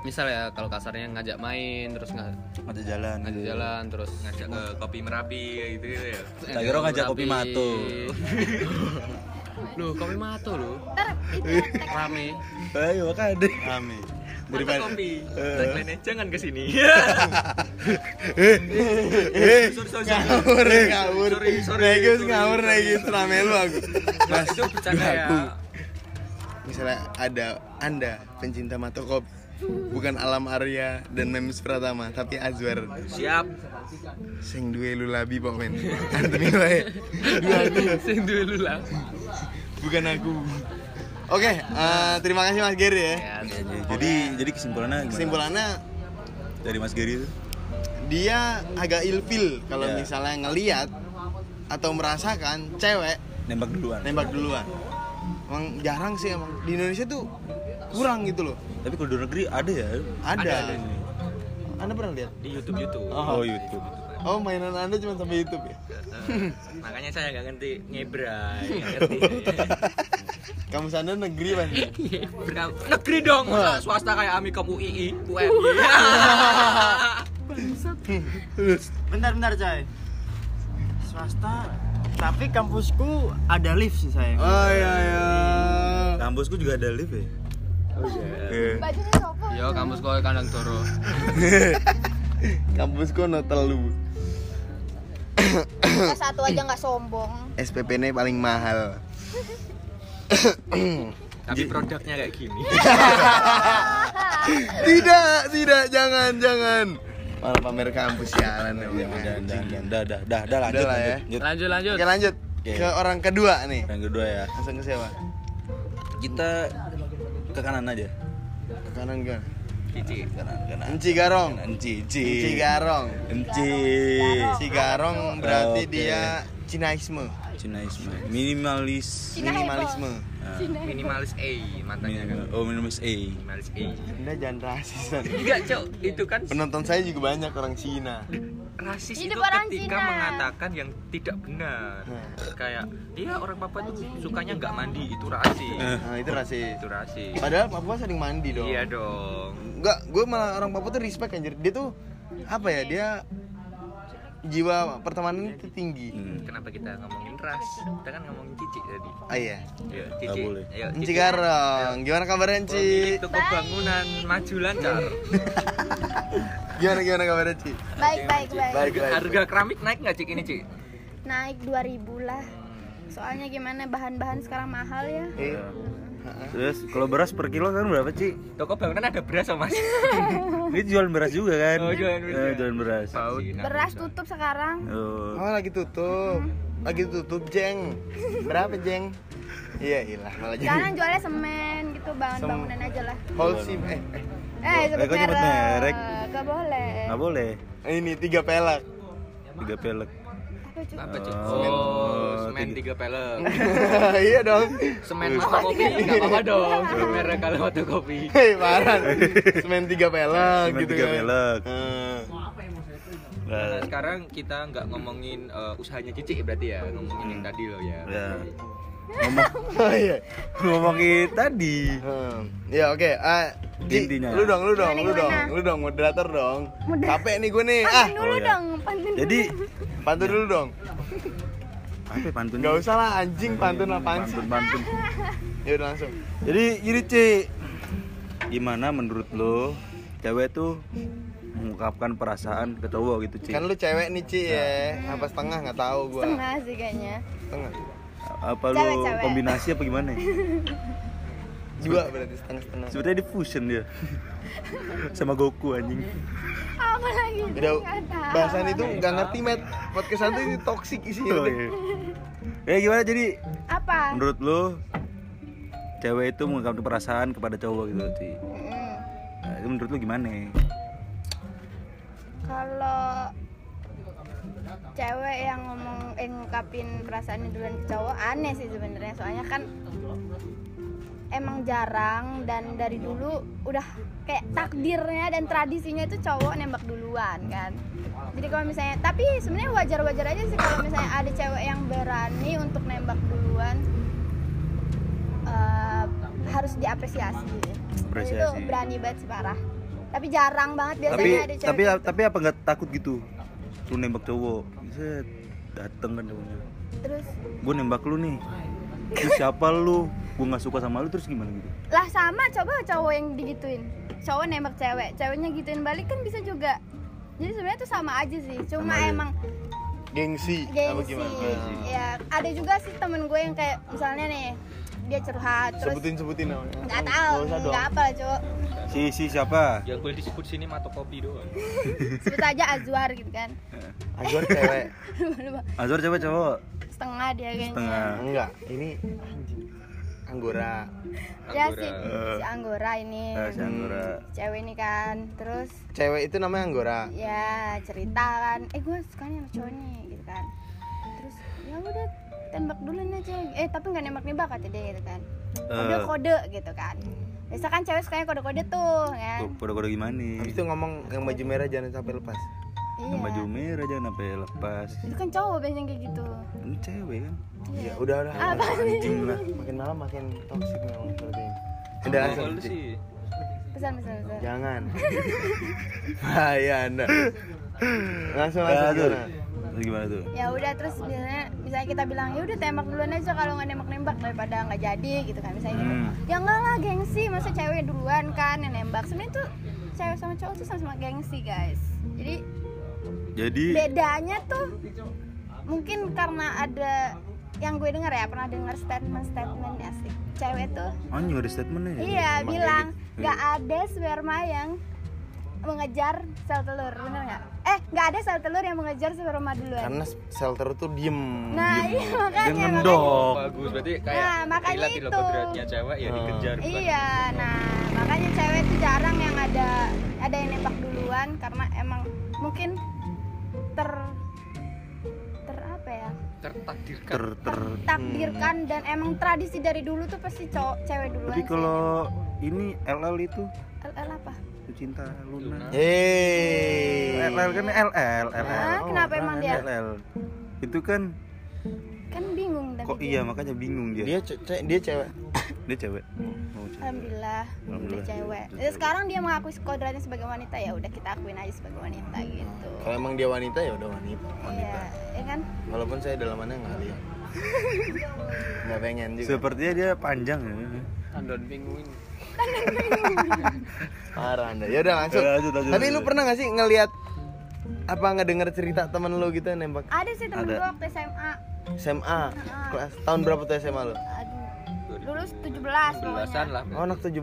misal ya kalau kasarnya ngajak main terus nggak Mata jalan. ngajak jalan terus Ngajak ke kopi merapi gitu, gitu ya. Tak kira ngajak kopi mato. Loh, kopi mato loh. Ntar itu tek Rame. Ayo makanya. Amin. Mata Daripada kopi. Tagline-nya, jangan ke sini. eh, Sorry, sorry, sorry. ngawur, ngawur. Sorry, sorry, Negus sorry. ngawur Negus rame lu aku. Mas, Itu bercanda ya. Misalnya ada Anda pencinta mata kopi Bukan Alam Arya dan Memes Pratama Tapi Azwar Siap. Sing duwe lu labi pok men Antemi wae Sing duwe lu lah. Bukan aku Oke, eh, terima kasih Mas Gary ya Ya, Jadi jadi kesimpulannya gimana? Kesimpulannya dari Mas Gary itu dia agak ilfil kalau Iya. misalnya ngeliat atau merasakan cewek nembak duluan. nembak duluan. Emang jarang sih emang di Indonesia tuh kurang gitu loh. Tapi kalau di luar negeri ada ya. Ada. Ada, ada. Anda pernah lihat? Di YouTube YouTube. Oh, YouTube. Oh mainan Anda cuma sampai YouTube ya? Makanya saya nggak ngerti nggak ngerti. Kamu sana negeri kan? Negeri dong, masa swasta kayak Amikom UII, UMY. Bentar bentar coy Swasta Tapi kampusku ada lift sih sayang Oh iya iya. Kampusku juga ada lift ya. Iya. bajunya sopo. Yo, kampus kandang toro. Kampusku no telu. Satu aja nggak sombong. SPP ini paling mahal. Tapi produknya kayak gini. tidak, tidak, jangan, jangan. Malah pamer kampus sialan ya. Udah, udah, udah, udah, udah, udah, udah, udah, lanjut, lah ya. lanjut, lanjut. lanjut Oke lanjut ke orang kedua nih. Yang kedua ya, Langsung ke siapa? kita ke kanan aja. Ke kanan kan. Cici. Kanan, kanan. Enci Garong. Enci, enci. Enci Garong. Enci. Enci Garong berarti Oke. dia Cinaisme. Cinaisme. Minimalis. Cina Minimalisme. Ah, Minimalis A matanya kan. oh, minimalis A. Minimalis A. Anda jangan rasis. Enggak, Cok. Itu kan Penonton saya juga banyak orang Cina. Rasis Hidup itu ketika Cina. mengatakan yang tidak benar. Kayak, iya orang Papua tuh sukanya nggak mandi, itu rasis. Nah, itu rasis. Itu rasis. Padahal Papua sering mandi dong. Iya dong. Enggak, gue malah orang Papua tuh respect anjir. Dia tuh apa ya? Dia jiwa pertemanan itu tinggi. Hmm. Kenapa kita ngomongin ras? Kita kan ngomongin cici tadi. Ah iya. Ayo, Nggak cici. boleh. Ayo, Enci Garong, gimana kabarnya Enci? Pemilik toko bangunan maju lancar. Gimana gimana kabarnya Ci? Baik baik baik. Baik baik. Harga keramik naik nggak cik ini cik? Naik 2000 lah. Soalnya gimana bahan-bahan sekarang mahal ya. Eh, Terus kalau beras per kilo kan berapa, Ci? Toko bangunan ada beras sama mas. Ini jualan beras juga kan? Oh, jualan beras. Eh, jualan beras. Paut. Beras tutup sekarang. Oh. Oh lagi tutup. Lagi tutup jeng. Berapa jeng? Iya ilah malah jadi Sekarang jualnya semen gitu, bangun Sem- bangunan aja lah. Holcim eh, eh Eh, sebut kok nyebut merek. Gak boleh. Nggak boleh. ini tiga pelak. Tiga pelek. Apa cuy? Apa cik? Oh, semen tiga- pelek. iya dong. Semen mata kopi nggak apa-apa dong. Merek kalau mata kopi. Hei parah. Semen tiga pelak Semen gitu tiga kan. pelek. Eh, Nah, sekarang kita nggak ngomongin eh, usahanya cici berarti ya, ngomongin yang tadi loh ya. Ya. Ngomong Oh iya. ngomongin tadi. Hmm. Ya oke. Ah, Ci, Intinya. lu dong, lu dong, lu dong, lu dong, moderator dong. Capek nih gue nih. Ah, dulu Oh, ya. dong, Jadi pantun dulu dong. apa ya pantun? Gak usah lah anjing pantun apaan sih. Pantun pantun. Ya udah langsung. Jadi gini Ci Gimana menurut lo Cewek tuh Mengungkapkan perasaan ke cowok gitu Ci Kan lu cewek nih Ci ya. Apa setengah nggak tahu gua. setengah sih kayaknya. Setengah. Apa lo Cewek, cewek. kombinasi apa gimana ya? Dua berarti setengah-setengah. Sebetulnya di fusion dia Sama Goku anjing Apa lagi? Udah bahasan itu nggak ngerti met. Podcast itu ini toksik isinya. Oh, iya. Ya gimana jadi Apa? Menurut lo Cewek itu mengungkapkan perasaan kepada cowok gitu Ci Mm. nah, itu menurut lo gimana? Kalau cewek yang ngomong eh, ngungkapin perasaannya duluan ke cowok aneh sih sebenarnya soalnya kan emang jarang dan dari dulu udah kayak takdirnya dan tradisinya itu cowok nembak duluan kan jadi kalau misalnya tapi sebenarnya wajar-wajar aja sih kalau misalnya ada cewek yang berani untuk nembak duluan eh, harus diapresiasi itu Apresiasi. berani banget sih parah tapi jarang banget biasanya Tapi ada cewek tapi gitu. tapi apa nggak takut gitu? Lu nembak cowok Set, dateng kan cowoknya terus Gue nembak lu nih Terus siapa lu? Gue gak suka sama lu terus gimana gitu? lah sama coba cowok yang digituin cowok nembak cewek ceweknya gituin balik kan bisa juga jadi sebenarnya itu sama aja sih cuma Sama emang Gengsi. Apa gengsi gimana? ya ada juga sih temen gue yang kayak misalnya nih dia curhat terus Sebutin sebutin namanya. nggak tahu Nggak nggak apa lah cowok Si si siapa? Yang boleh disebut sini mata kopi doang. sebut aja Azwar gitu kan Azwar cewek. Azwar coba cowok setengah dia kayaknya setengah. Enggak, ini anjing. Anggora. ya Anggora. si, si Anggora ini Eh, si Anggora. cewek ini kan terus Cewek itu namanya Anggora. ya cerita kan eh gue sukanya sama cowok nih gitu kan terus ya udah tembak duluan aja eh tapi nggak nembak nembak kata dia gitu kan kode Eh. kode gitu kan biasa kan cewek sukanya kode kode tuh kan kode-kode gimana? Habis itu ngomong yang baju merah jangan sampai lepas. Iya baju merah jangan sampai lepas. itu kan cowok biasanya kayak gitu Ini cewek kan? Ya udah udah. Apa Anjing lah. Makin malam makin toksik memang seperti ini. Udah Ci. sih pesan pesan pesan Jangan. Bahaya Anda. Langsung Ya, langsung tuh. gimana? Terus gimana tuh? ya udah terus biasanya misalnya kita bilang ya udah tembak duluan aja kalau nggak nembak nembak daripada nggak jadi gitu kan misalnya gitu Hmm. ya enggak lah gengsi masa cewek duluan kan yang nembak sebenarnya tuh cewek sama cowok tuh sama-sama gengsi guys jadi Jadi bedanya tuh mungkin karena ada yang gue dengar ya pernah dengar statement-statement ya sih cewek tuh Oh, ini ada statementnya ya? iya bilang gitu. nggak ada sperma yang mengejar sel telur bener nggak eh nggak ada sel telur yang mengejar sperma duluan Karena sel telur tuh diem. nah diem. iya makanya Dia makanya. ngendok. bagus berarti kayak Nah, makanya itu. kodratnya cewek ya Hmm. dikejar bukan Iya, nah makanya cewek tuh jarang yang ada ada yang nembak duluan karena emang mungkin ter ter apa ya? Tertakdirkan. Ter ter. Takdirkan dan emang tradisi dari dulu tuh pasti cowok cewek duluan tapi sih. kalau ini LL itu? LL apa? itu cinta Luna. Hei. LL kan LL LL Ah, kenapa emang dia? LL itu kan Kan bingung dan kok iya makanya bingung dia Dia ce- dia cewek. dia cewek oh, cewek. Alhamdulillah, udah Alhamdulillah. cewek. Ya, sekarang dia mengakui kodratnya sebagai wanita ya udah kita akuin aja sebagai wanita gitu. Kalau emang dia wanita ya udah wanita. Iya, ya kan? Walaupun saya dalamannya nggak lihat. Nggak pengen juga. sepertinya dia panjang ya tandon pinguin Parah anda. Ya udah langsung. Ya, lanjut, lanjut, Tapi lu pernah gak sih ngelihat apa ngedenger cerita temen lu gitu nembak Ada sih temen gue waktu SMA. SMA kelas tahun berapa tuh SMA lu? Aduh, lulus 17 belasan lah Oh anak 17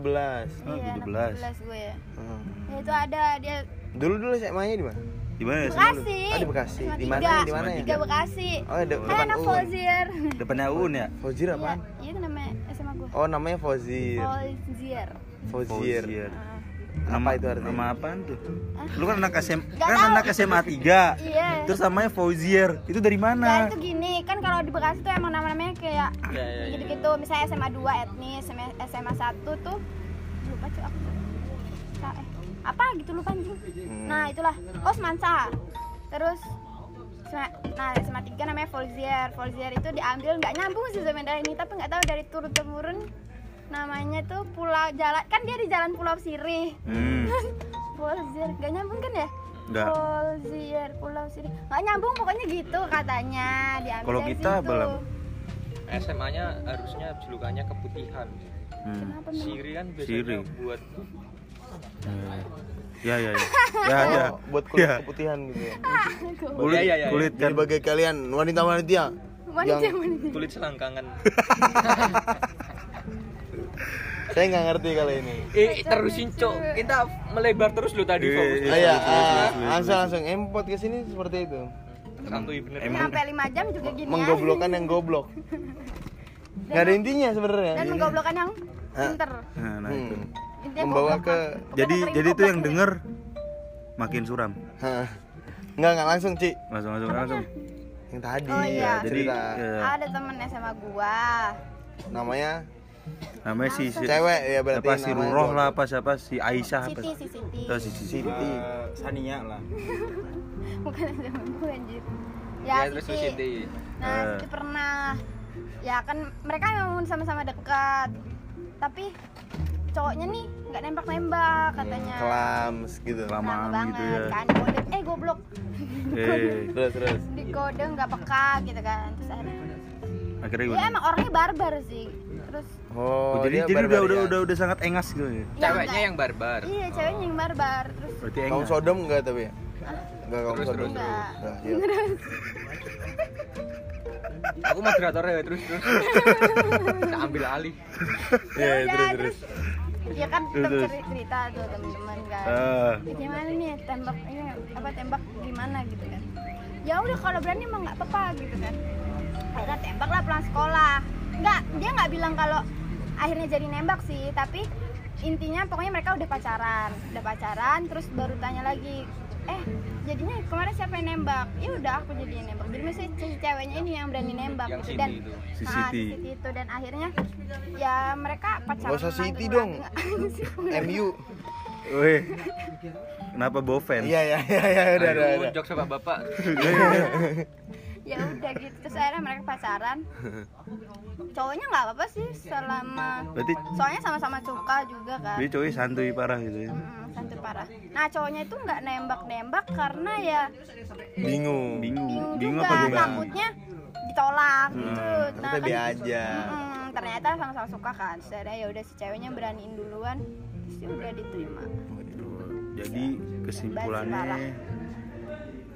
Oh, Iya, 17. 17 gue ya. hmm. Ya itu ada dia Dulu dulu SMA-nya di mana? di mana ya? Bekasi. Oh, di Bekasi. SMA Di mana? Di mana ya? Tiga Bekasi. Oh, de- Hai depan anak UN. Fauzier. depannya UN ya Fozir Iya, apaan? iya itu namanya SMA gue. Oh namanya Fozir. Fauzier. Fozir. Fauzier. Apa Nama- itu artinya? Nama apaan tuh? Lu kan anak SM Nggak kan tahu. anak SMA 3. Iya. Terus namanya Fauzier. Itu dari Ya mana? itu gini, kan kalau di Bekasi tuh emang nama-namanya kayak ya ya ya gitu-gitu. Misalnya SMA 2 etnis, SMA, SMA 1 tuh lupa cuy aku. Eh, apa gitu lupa anjing. Hmm. Nah, itulah. Oh, Semansa. Terus SMA, nah SMA 3 namanya Volzier. Volzier itu diambil nggak nyambung sih sebenarnya ini, tapi nggak tahu dari turun temurun namanya tuh Pulau Jalan kan dia di Jalan Pulau Sirih. Hmm. Volzier nggak nyambung kan ya? Nggak. Volzier Pulau Sirih nggak nyambung pokoknya gitu katanya diambil Kalau kita situ. belum. SMA nya harusnya julukannya keputihan Hmm. Kenapa? Siri kan biasanya Siri. buat Ya ya ya. Ya ya. Oh, buat kulit Ya. keputihan gitu ya. Kulit, Iya, iya, iya. kulit Jadi kan. bagi kalian wanita-wanita Wanita yang wanita. kulit selangkangan saya nggak ngerti kalau ini. eh terusin cok kita melebar terus lo tadi Iya, fokus iya. Ah, ya, Terus, terus, ah, langsung langsung empot ke sini seperti itu. santuy bener Ini sampai 5 jam juga gini Menggoblokkan yang goblok. Nggak ada intinya sebenarnya. ya. Dan menggoblokkan yang pinter. Nah, nah itu. Hmm. Membawa ke-. Pokoknya Jadi jadi itu yang denger makin suram. Hah. Nggak nggak langsung Ci. Langsung langsung langsung. Yang tadi. Oh, iya. Jadi cerita. ya, Ada temen SMA gua. Namanya namanya si, si cewek ya berarti apa si Ruroh lah apa siapa si Aisyah apa Siti, si Siti. Oh, si Siti. Siti. Sania lah Bukan SMA gua anjir. ya Ya, terus Siti. Siti Nah, Eh. Siti pernah. Ya kan mereka memang sama-sama dekat. Tapi cowoknya nih nggak nembak-nembak katanya. Kelams gitu. Lama gitu banget ya. kan kode eh goblok Eh, Terus terus. di kode nggak peka gitu kan terus akhirnya akhirnya gimana? emang orangnya barbar sih terus Oh, Oh, jadi dia jadi udah udah udah udah sangat engas gitu ya. ya ceweknya yang barbar iya ceweknya yang barbar terus Berarti Kaum. Sodom enggak tapi ya? Enggak kaum Terus, Sodom. terus, Enggak. Nah, iya. aku moderatornya terus terus kita ambil alih Iya, ya terus terus. terus ya kan ceri- cerita tuh temen-temen kan. "Ya, gimana nih tembak ini apa tembak gimana gitu kan ya udah kalau berani emang nggak apa-apa gitu kan akhirnya tembak lah pulang sekolah nggak dia nggak bilang kalau akhirnya jadi nembak sih tapi intinya pokoknya mereka udah pacaran udah pacaran terus baru tanya lagi eh jadinya kemarin siapa yang nembak ya udah aku jadi yang nembak jadi mesti si ceweknya ini yang berani nembak yang gitu. Dan itu Si Ah, Siti. si Siti itu dan akhirnya ya mereka pacaran Nggak usah Siti dong. MU. Weh. Kenapa bawa fans? Iya iya iya iya udah udah. jok sama bapak ya udah gitu terus akhirnya mereka pacaran cowoknya nggak apa-apa sih selama Berarti soalnya sama-sama suka juga kan dia cowoknya santuy parah gitu ya. Mm, santai parah nah cowoknya itu nggak nembak-nembak karena ya Bingung. Bingung, bingung, bingung juga apa gimana? takutnya ditolak gitu nah Ternyata kan aja. mm, ternyata sama-sama suka kan akhirnya ya udah si ceweknya beraniin duluan terus ya udah diterima Jadi kesimpulannya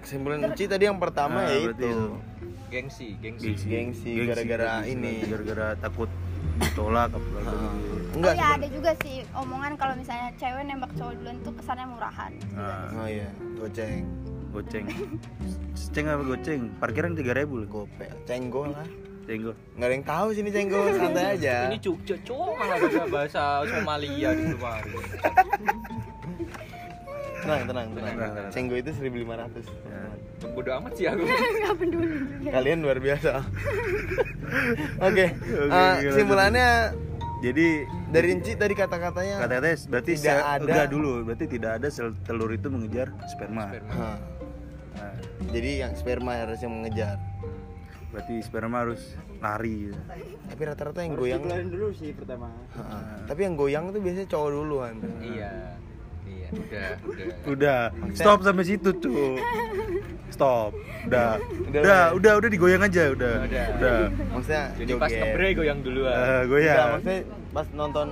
Kesimpulan Ci tadi yang pertama Ah, ya itu. itu. Gengsi, gengsi. Gengsi, gara-gara gengsi, ini. gara-gara takut ditolak apa lagi Oh Enggak ya seben- ada juga sih omongan kalau misalnya cewek nembak cowok duluan tuh kesannya murahan. nah, Oh iya, goceng. goceng ceng apa goceng parkiran tiga ribu loh Gope, cenggol lah. cenggo Nggak ada yang tahu sini cenggol, santai aja. Ini Jogja, cowok malah bisa bahasa Somalia di luar. Tenang, tenang, tenang. Cenggo itu 1500. ya. Bodoh amat sih aku. Kalian luar biasa. Oke, eh, gila, kesimpulannya jadi dari Inci tadi kata-katanya kata-katanya berarti Tidak sel- ada. enggak dulu berarti tidak ada sel telur itu mengejar sperma, Hah, Nah, jadi yang sperma harus yang mengejar. berarti sperma harus lari Tapi rata-rata yang goyang Dikelarin dulu sih pertama. Heeh. Tapi yang goyang tuh biasanya cowok duluan. Iya. Udah, udah. udah stop sampai situ tuh stop udah udah udah udah, digoyang aja udah Udah. udah Maksudnya Jadi pas joget. ngebre goyang duluan. Eh, Enggak, goyang maksudnya pas nonton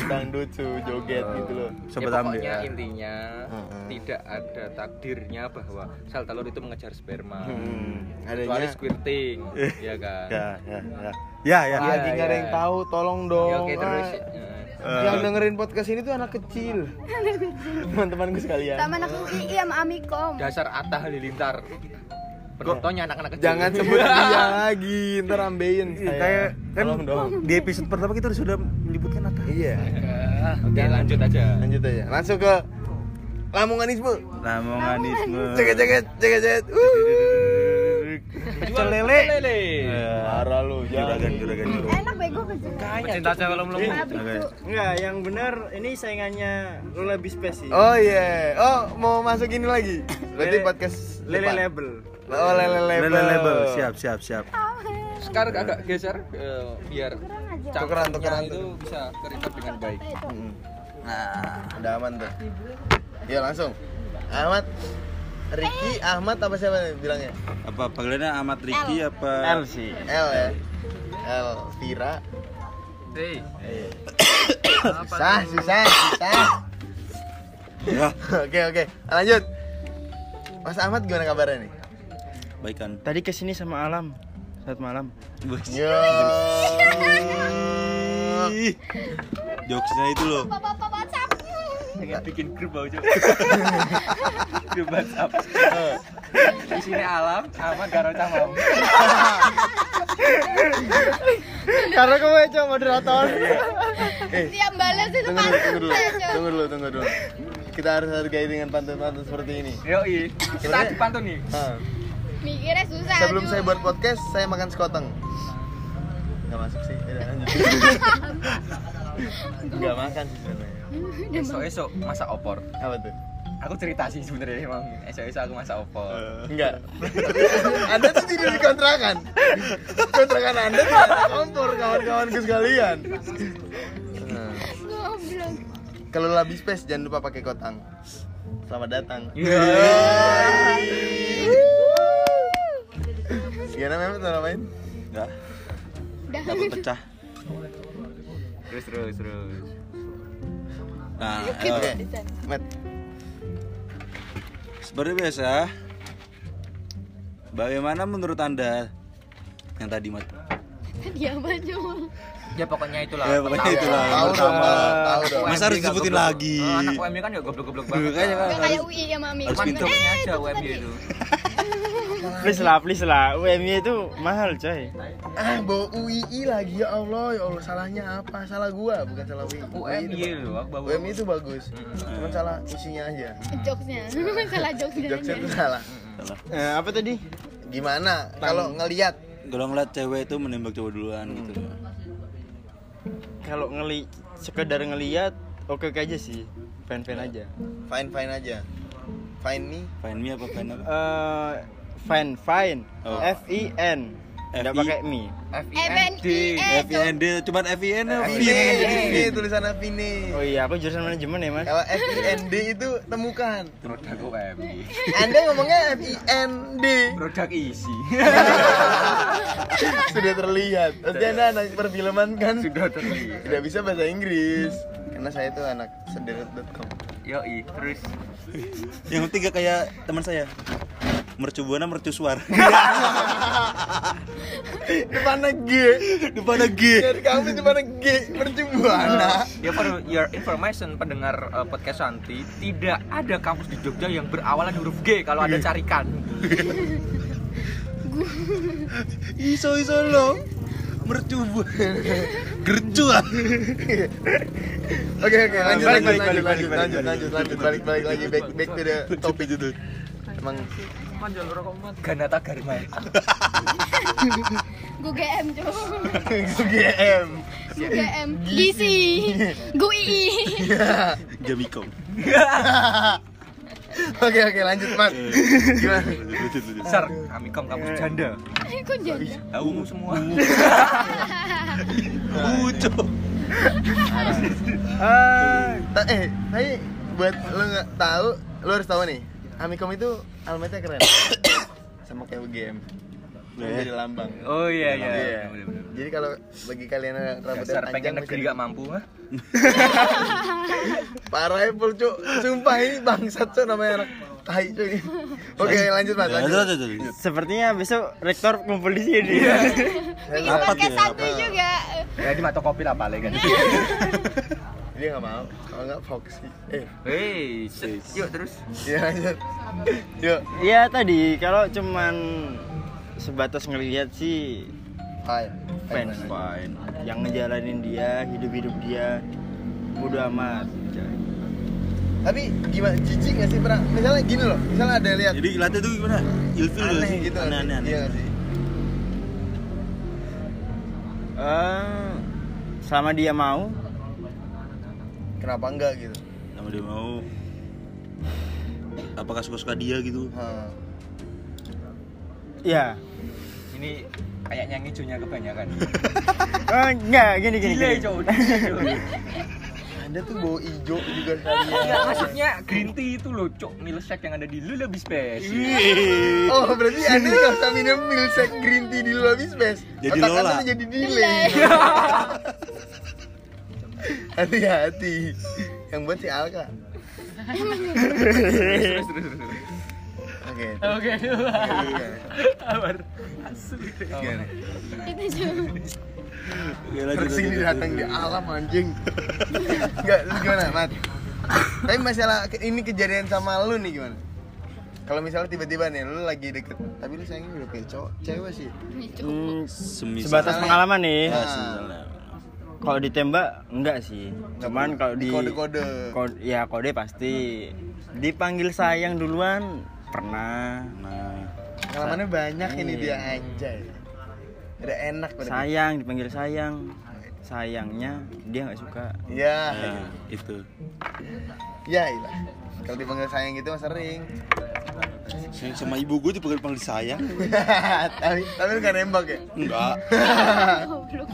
dangdut tuh joget gitu loh. sobat ya, ambil pokoknya intinya Heeh. tidak ada takdirnya bahwa sel telur itu mengejar sperma. Hmm, Kecuali adanya squirting, ya kan? ya ya ya ya ya lagi nggak ada ya. yang tahu, tolong dong. Ya, oke terus. Ah, eh, Eh, yang dengerin podcast ini tuh anak kecil. Teman-temanku sekalian. Sama anak UI sama Amikom. dasar Atta Halilintar. Penontonnya anak-anak kecil. Jangan sebut dia lagi, ntar ambeien Iya, saya. kayak kan di episode pertama kita sudah menyebutkan Atta Iya. Oke, lanjut aja. Lanjut aja. Langsung ke Lamonganisme. Lamonganisme Ceket ceket ceket ceket. Jual lele lele. Eh, Parah lu, juragan juragan juragan Sini. Cinta cewek lo. Oke. Enggak, yang benar ini saingannya Lula Bispace sih. Oh iya. Oh, mau masuk ini lagi. Berarti Lele- podcast Lele depan. label. Oh, lele label. Lele label siap siap siap Sekarang agak geser eh, biar. Tukeran, tukeran. itu bisa keringkat dengan baik. Nah, udah aman tuh. Ya langsung. Ahmad Ricky, Ahmad apa siapa bilangnya? apa panggilannya Ahmad Riki apa L sih. L ya. L Vira. Hei, Susah, susah, susah. ya Oke, oke. Lanjut. Mas Ahmad gimana kabarnya nih? baikan Tadi ke sini sama Alam. Saat malam. Yo. Jokesnya itu loh Bapak-bapak WhatsApp. pengen bikin grup aja. grup WhatsApp. Di sini alam, aman karo camam. Karena kamu coba moderator. Eh, Siap balas itu tunggu dulu, tunggu dulu. pantun. Tunggu dulu, tunggu dulu. Kita harus hargai dengan pantun-pantun seperti ini. Yoi, kita adu pantun nih. Ah. Mikirnya susah. Sebelum aduh. saya buat podcast, saya makan sekoteng. Gak masuk sih. Ya, lanjut. Gak makan sih sebenarnya. Esok-esok masak opor. Apa tuh? Aku cerita sih sebenarnya emang esok-esok aku masak opor. Enggak. anda tuh tidur di kontrakan. Kontrakan Anda tuh ada kompor kawan-kawanku sekalian. Nah, kalau lebih space jangan lupa pakai kotang. Selamat datang. Gimana Mehmet mau main? enggak Udah. takut pecah Terus terus terus. nah Oke, eh, Met. Seperti biasa bagaimana menurut anda yang tadi mat Dia baju. Ya pokoknya itulah. ya pokoknya itulah Tahu pertama masa harus disebutin lagi Oh, anak UMY kan ya goblok-goblok banget. Kan. Kayak UI sama Amikom. harus pintar. Pintunya aja itu UMY tadi. itu. Please lah, please lah. UMY itu mahal, coy. Ah, bawa UII lagi ya Allah, ya Allah salahnya apa? Salah gua, bukan salah UI. UMY loh, bawa. UMI itu bagus, cuma salah isinya aja. Jokesnya. Salah jokesnya. Jokesnya itu salah. Eh, apa tadi? Gimana? Kalau ngelihat kalau ngeliat cewek itu menembak cowok duluan gitu Kalau ngeli sekedar ngeliat oke oke aja sih. Fan-fan aja. fine fine aja. Fine me. fine me apa fine apa Eh, fine, fine. Oh. F I N. Enggak F I- pakai mi. FIND. FNI. FIND cuman FIN Vini, Vini tulisannya Vini. Oh iya, aku jurusan manajemen ya, Mas. Kalau FIND itu temukan. Produk UMY. Anda ngomongnya FIND. Produk isi. Sudah terlihat. Pasti Anda anak perfilman kan? Sudah terlihat. Tidak bisa bahasa Inggris. Karena saya itu anak sederet.com. Yoi, terus yang ketiga kayak teman saya mercubuana mercusuar Depannya G. depannya G Dari kamu depannya G. Mercubuana. Ya for your information pendengar eh, podcast Santi tidak ada kampus di Jogja yang berawalan huruf G kalau ada carikan. iso iso lo mercubu gercu ah Oke oke lanjut lanjut balik, lanjut balik, lanjut balik, lanjut lanjut balik balik lagi back back to the topik itu. Emang Ganata Garma. gue GM cuy GM. gue GM Gisi gue II jamikom Oke oke lanjut Mat. Gimana? Sar, kami kom kampus janda. kok jadi Tahu semua. lucu Ah, ta- eh, tapi buat lo nggak tahu, lo harus tahu nih. Amikom itu alamatnya keren. Sama kayak UGM. Jadi lambang. Oh iya iya. Iya. Bener-bener. Jadi kalau bagi kalian yang rambutnya Dasar panjang pengen negeri gak mampu mah. Parah ya Cuk. Sumpah ini bangsat Cuk namanya anak tai Cuk ini. Oke, lanjut Mas. Ya, Lanjut. lanjut, lanjut, lanjut. Sepertinya besok rektor kumpul di sini. bikin Rapat podcast ya, satu juga Ya di mata kopi lah paling kan. Dia nggak mau. Kalau nggak fokus sih. Eh, Hei, yuk terus. ya lanjut. Yuk. Iya tadi kalau cuman sebatas ngelihat sih Hai. fans fine yang ngejalanin dia hidup-hidup dia bodo amat. Tapi gimana jijik nggak sih pernah? Misalnya gini loh, misalnya ada lihat jadi latih tuh gimana ilfil gak aneh sih gitu aneh aneh Iya aneh nggak sih? Eh, selama dia mau Kenapa enggak gitu? sama dia mau apakah suka suka dia gitu Hah. ya Ini kayaknya ngicunya kebanyakan. Oh, enggak gini gini, Gile, gini. cowok. Anda tuh bau ijo juga Enggak, sekalian. maksudnya green tea itu loh, cok. Milkshake yang ada di lu lebih spesial. Oh berarti Anda nggak usah minum milkshake green tea di Lobby Space. Jadi Otak Lola. Anda jadi delay. Hati-hati. Yang buat si Alka. Terus terus terus. terus. Oke. Oke. Oke. Kabar. Asli. Gimana? itu cuy Oke, lanjut, Terus ini lanjut, datang di alam anjing. Enggak, lu gimana, Mat? Tapi masalah ini kejadian sama lu nih gimana? Kalau misalnya tiba-tiba nih lu lagi deket, tapi lu sayangnya udah kayak cowok, cewek sih. Hmm, Semisal- sebatas pengalaman nih. Ya, Nah. Kalau ditembak enggak sih. Cuman kalau di kode-kode. kode ya kode pasti dipanggil sayang duluan pernah. nah Pengalamannya banyak ini Iya. dia anjay. Udah enak berarti. Sayang dipanggil sayang. Sayangnya dia nggak suka. Iya. nah, itu Ya ilah. Kalau dipanggil sayang gitu mah sering. Sayang sama ibu gue dipanggil panggil sayang tapi tapi lu gak nembak ya? enggak goblok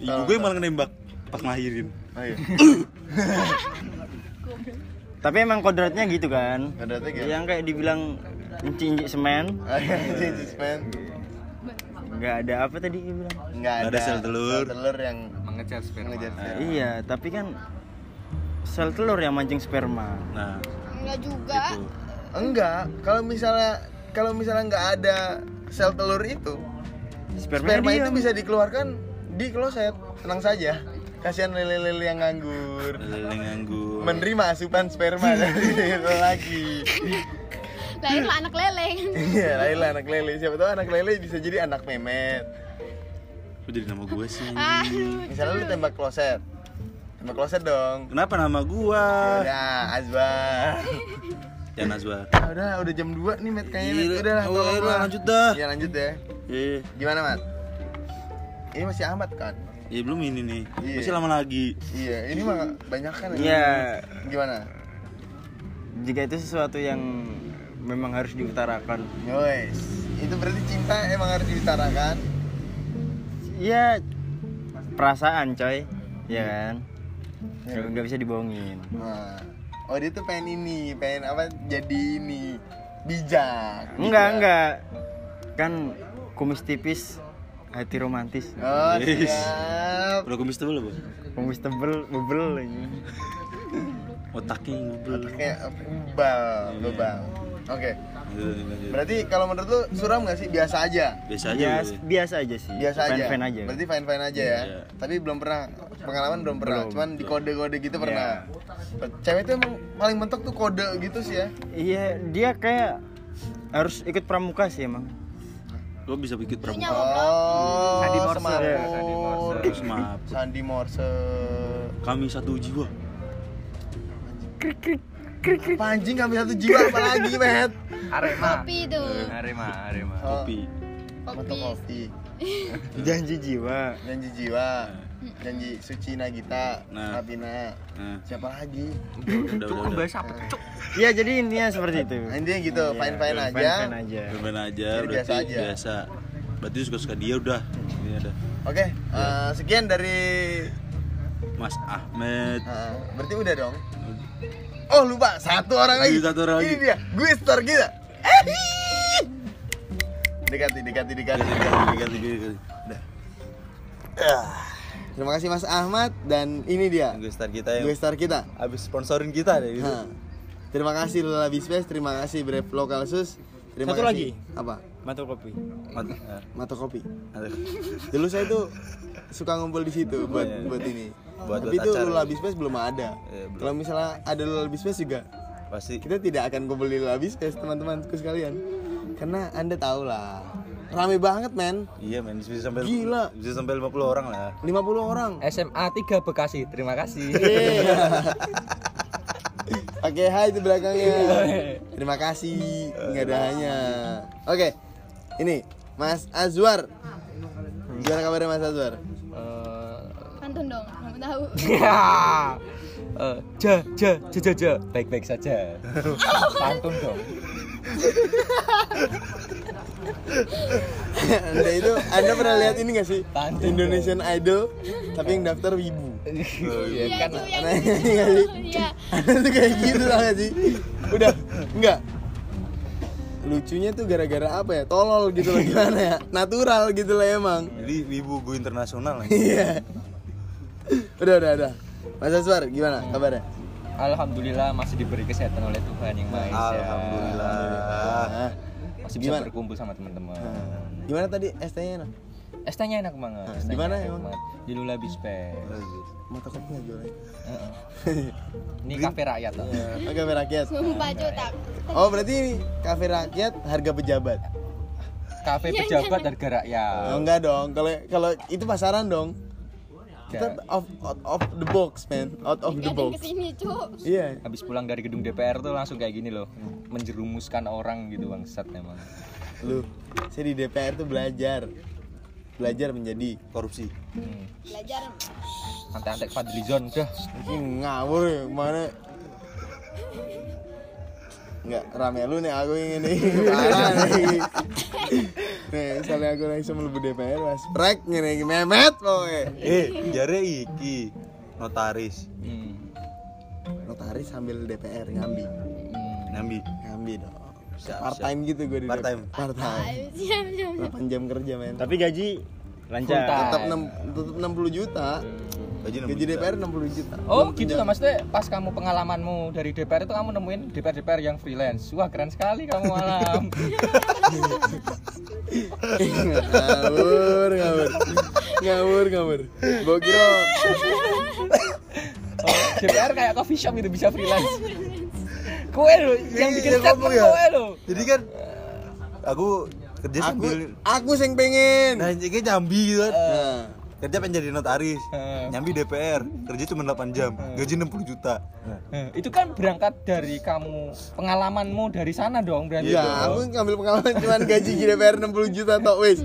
ibu gue malah nembak pas ngelahirin Oh iya. Tapi emang kodratnya gitu kan. Kodratnya gitu? Yang kayak dibilang inci-inci semen, Oh iya, Jesus man. nggak ada apa tadi bilang. Enggak Nggak ada, ada sel telur. Sel telur yang Mengejar sperma. mengejar Nah, sperma. iya, tapi kan sel telur yang mancing sperma. nah enggak juga itu Enggak, kalau misalnya kalau misalnya nggak ada sel telur itu, sperma diam. itu bisa dikeluarkan di kloset. Tenang saja. Kasihan lele-lele yang nganggur. lele nganggur Menerima asupan sperma dari lagi. lahir lah anak leleng Iya, lahirlah anak lele. Siapa tahu anak lele bisa jadi anak memet. Kok jadi nama gue sih aduh Misalnya lu tembak kloset. Tembak kloset dong. kenapa nama gua Udah, Azbar. ya Nazwa Ah, udah, udah jam 2 nih, Met. Kayaknya. Iya, Udah lah, oh, iya, lanjut dah. Iya, lanjut ya. eh Gimana, Mat? Ini masih amat kan? ya belum ini nih Iya. masih lama lagi Iya, ini mah banyak kan. Iya, Gimana? jika itu sesuatu yang memang harus diutarakan. Yoes, itu berarti cinta emang harus diutarakan. Iya, perasaan coy, ya kan. Nggak, nggak bisa dibohongin. Nah, oh dia tuh pengen ini, pengen apa? Jadi ini bijak. Enggak, enggak. Kan kumis tipis, hati romantis. Oh, Yes. siap. udah kumis tebel apa Kumis tebel, bebel ini. otaknya ngubel Kayak bebal, bebal. Oke. Lanjut, lanjut. Berarti kalau menurut lu suram nggak sih? Biasa aja. biasa aja Biasa, aja sih. Biasa aja. Fan fan aja. Berarti fine fine aja ya. Iya. Tapi belum pernah pengalaman belum pernah. Belum. Cuman di kode-kode gitu Iya. pernah. Cewek itu emang paling mentok tuh kode gitu sih ya. Iya, dia kayak harus ikut pramuka sih emang. Lo bisa bikin pramuka. Oh, Sandi Morse. semaput. Sandi Morse. terus maaf Sandi Morse. kami satu jiwa Apa anjing kami satu jiwa apalagi, Met? Arema. Kopi itu. Arema, Arema. kopi Kopi. kopi. Janji jiwa. Janji jiwa. Janji Suci Nagita, Nah. Rapina. nah Siapa lagi? udah udah udah bahasa apa? Cuk. Iya, jadi intinya seperti itu. Nah, intinya gitu, Iya, fine-fine aja. Fine-fine aja. Beban aja Jadi berarti biasa aja. biasa berarti suka suka dia udah ini ada Oke, eh, sekian dari Mas Ahmed eh, berarti udah dong. Oh lupa satu orang lagi. Lagi satu orang lagi. Ini dia, gue star kita. Eh, dekati, dekati, dekati, dekati. ganti ganti ganti Terima kasih Mas Ahmad dan ini dia gue start kita gue yang star kita. abis sponsorin kita deh gitu terima kasih Lula Bispace, terima kasih Brave Local Sus. Terima Satu kasih. lagi. Apa? Mata kopi. Mat- Mato Kopi. Dulu saya tuh suka ngumpul di situ buat iya. buat ini. Buat- Tapi buat itu. Lula Bispace belum ada. Iya, belum. Kalau misalnya ada Lula Bispace juga pasti kita tidak akan kumpul di Lula Bispace teman-temanku sekalian. Karena Anda tahu lah. Rame banget, men. iya men bisa sampai Gila. bisa sampai 50 orang lah 50 orang. SMA 3 Bekasi. Terima kasih. Iya. Pakai hai itu belakangnya. Terima kasih. Enggak ada hanya. Oke. Ini Mas Azwar. Gimana kabarnya Mas Azwar? Eh, Pantun dong, kamu tahu. eh, ja, ja, ja, ja, ja. Baik-baik saja. Pantun dong. Anda itu Anda pernah lihat ini gak sih? Indonesian Idol tapi yang daftar wibu. Iya Iya kan. Nah, iya? Iya. Anda tuh kayak gitu tau gak sih? Udah, enggak. Lucunya tuh gara-gara apa ya? Tolol gitu loh gimana ya? Natural gitu lah emang. jadi wibu gue internasional lah Iya. udah, udah, udah. Mas Azwar, gimana kabarnya? Alhamdulillah masih diberi kesehatan oleh Tuhan yang Maha Esa. alhamdulillah Ah, Masih bisa Gimana? berkumpul sama teman-teman. gimana tadi ST-nya? enak? Es tehnya enak banget. Nah, di tehnya mana emang? Di Lula Bispe. Mata kopi nggak jualan? Heeh. Ini kafe rakyat loh. Oh, kafe rakyat. Sumpah cutak. Oh, berarti ini kafe rakyat harga pejabat. Kafe pejabat harga rakyat. Oh, enggak dong. Kalau kalau itu pasaran dong. Kita off, out of the box, man. Out of the box. ke sini. Iya. Habis pulang dari gedung DPR tuh langsung kayak gini loh. Menjerumuskan orang gitu bangsat emang. Lu, saya di DPR tuh belajar. Belajar menjadi korupsi Hmm. Belajar. Antek-antek Fadlizon udah. Ini ngawur mana Enggak, rame lu nih aku ingin nih. Parah nih. Nih, misalnya aku langsung melebu DPR mas. Prek nih, memet pokoknya eh jare iki notaris. Hmm. Notaris sambil DPR, ngambi. Hmm. nyambi Ngambi dong. Siap, Part time gitu gue di Part time. Part time Ayo, siap siap. 8 jam kerja men. Tapi gaji lancar. Tetap 6, tetap 60 juta gaji 60 Gaji. DPR 60 juta Oh gitu lah maksudnya pas kamu pengalamanmu dari DPR itu kamu nemuin DPR DPR yang freelance. Wah keren sekali kamu malam. ngawur ngawur ngawur ngawur gue kira Oh, DPR kayak coffee shop gitu bisa freelance. Kue lo yang bikin Iya, statement ngomong ya. kue lo. jadi kan aku kerja aku sambil aku sing pengen nah ini nyambi gitu kan nah, kerja pengen jadi notaris nyambi DPR kerja cuma 8 jam gaji 60 juta. Itu kan berangkat dari kamu pengalamanmu dari sana dong berarti. ya aku ngambil pengalaman cuman gaji di DPR 60 juta tok wis.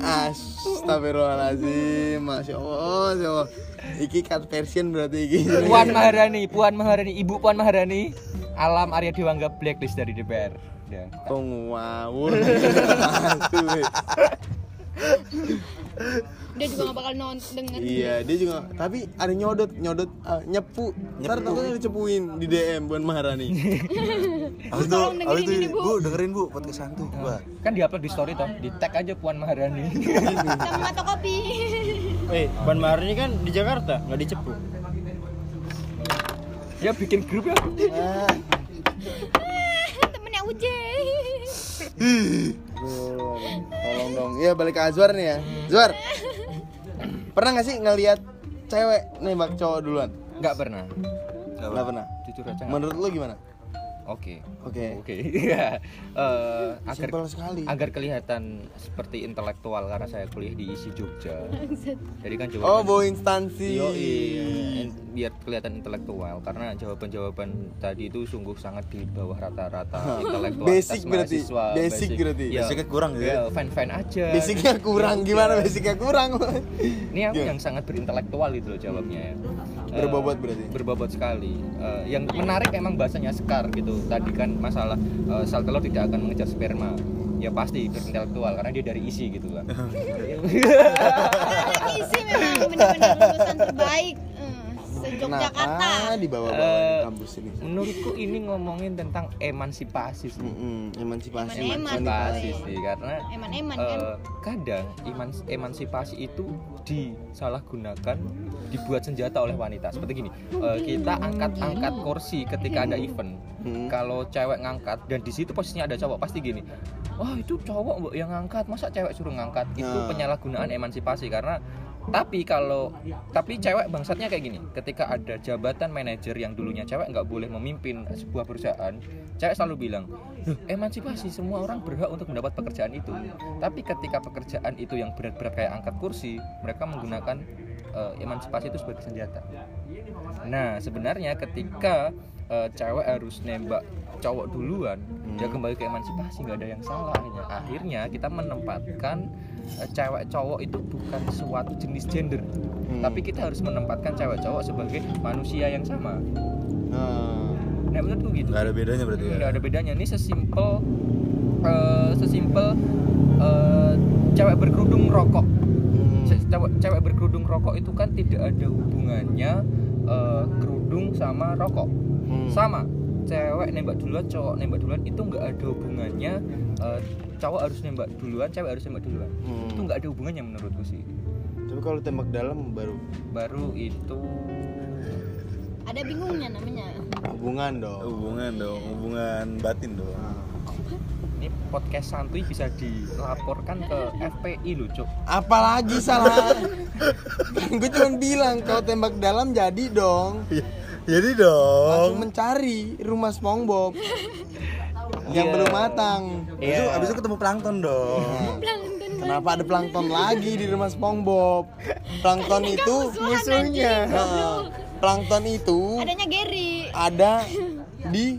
Astagfirullahaladzim Masya Allah Masya Allah. Iki cut version berarti iki. Puan Maharani, Puan Maharani, Ibu Puan Maharani, Alam Arya Dewangga blacklist dari DPR. Ya. Ngawur weh. Dia juga gak bakal nonton denger. Iya dia juga Tapi ada nyodot Nyodot ah, Nyepu Ntar takutnya dicepuin Di DM Buan Maharani Aku tuh, Tolong aku dengerin tuh, ini, Bu. bu dengerin bu podcast santu, wah Kan diupload di story toh, di tag aja Puan Maharani. Sama mata kopi. Eh, Ban Mahar ini kan di Jakarta, nggak dicepu. ya bikin grup ya. ah, Temennya punya Aduh, tolong dong. Ya balik ke Azwar nih ya. Azwar. Pernah gak sih ngelihat cewek nembak cowok duluan? Nggak pernah. Nggak pernah. Jujur aja. Menurut lu gimana? Oke. Oke. Oke. Iya. Eh, agar Simpel sekali. agar kelihatan seperti intelektual karena saya kuliah di ISI Jogja. Jadi kan jawaban Oh, bawa instansi. Yoi, in- biar kelihatan intelektual karena jawaban-jawaban tadi itu sungguh sangat di bawah rata-rata intelektual Basic berarti. Basic berarti. ya, Basicnya kurang gitu ya? ya fan-fan aja Basicnya kurang gimana? Basicnya kurang. ini aku yang sangat berintelektual itu loh jawabnya ya. Eh, Berbobot berarti? berbobot sekali Eh, yang menarik emang bahasanya sekar gitu tadi kan masalah eh, sel telur tidak akan mengejar sperma ya pasti berintelektual karena dia dari isi gitu kan Isi memang benar-benar lulusan terbaik. Hmm, Se-Yogyakarta. Kenapa dibawa-bawa Eh, kampus ini? menurutku ini ngomongin tentang emansipasi sih Mm-mm, emansipasi. Eman-eman. emansipasi Boy. sih karena Eman-eman eh, kan. kadang emans- emansipasi itu disalahgunakan dibuat senjata oleh wanita seperti gini eh, kita angkat-angkat kursi ketika ada event Hmm. kalau cewek ngangkat dan di situ posisinya ada cowok pasti gini wah itu cowok yang ngangkat masa cewek suruh ngangkat itu Nah. penyalahgunaan emansipasi karena tapi kalau tapi cewek bangsatnya kayak gini. Ketika ada jabatan manajer yang dulunya cewek nggak boleh memimpin sebuah perusahaan cewek selalu bilang emansipasi semua orang berhak untuk mendapat pekerjaan itu. Tapi ketika pekerjaan itu yang berat-berat kayak angkat kursi mereka menggunakan eh, emansipasi itu sebagai senjata. Nah sebenarnya ketika eh, cewek harus nembak cowok duluan dia kembali ke emansipasi nggak ada yang salah akhirnya. Akhirnya kita menempatkan cewek cowok itu bukan suatu jenis gender Hmm. tapi kita harus menempatkan cewek cowok sebagai manusia yang sama Nah, nah menurutku gitu Nggak ada bedanya berarti ya? nggak ada bedanya ini sesimpel eh, sesimpel eh, cewek berkerudung rokok hmm. Ce- cewek, cewek berkerudung rokok itu kan tidak ada hubungannya eh, kerudung sama rokok Hmm. sama cewek nembak duluan cowok nembak duluan itu nggak ada hubungannya eh, cowok harus nembak duluan cewek harus nembak duluan Hmm. itu nggak ada hubungannya menurutku sih Tapi kalau tembak dalam baru baru itu Ada bingungnya namanya. hubungan dong. Hubungan dong, hubungan batin dong. ini podcast santuy bisa dilaporkan ke FPI loh cuk Apalagi salah. Gue cuma bilang kalau tembak dalam jadi dong. Jadi Langsung dong. mencari rumah SpongeBob yang Iya. belum matang. Abis itu, abis itu ketemu plankton dong. Kenapa ada plankton lagi di rumah SpongeBob? Plankton itu musuhnya. Plankton itu Adanya Gary. ada di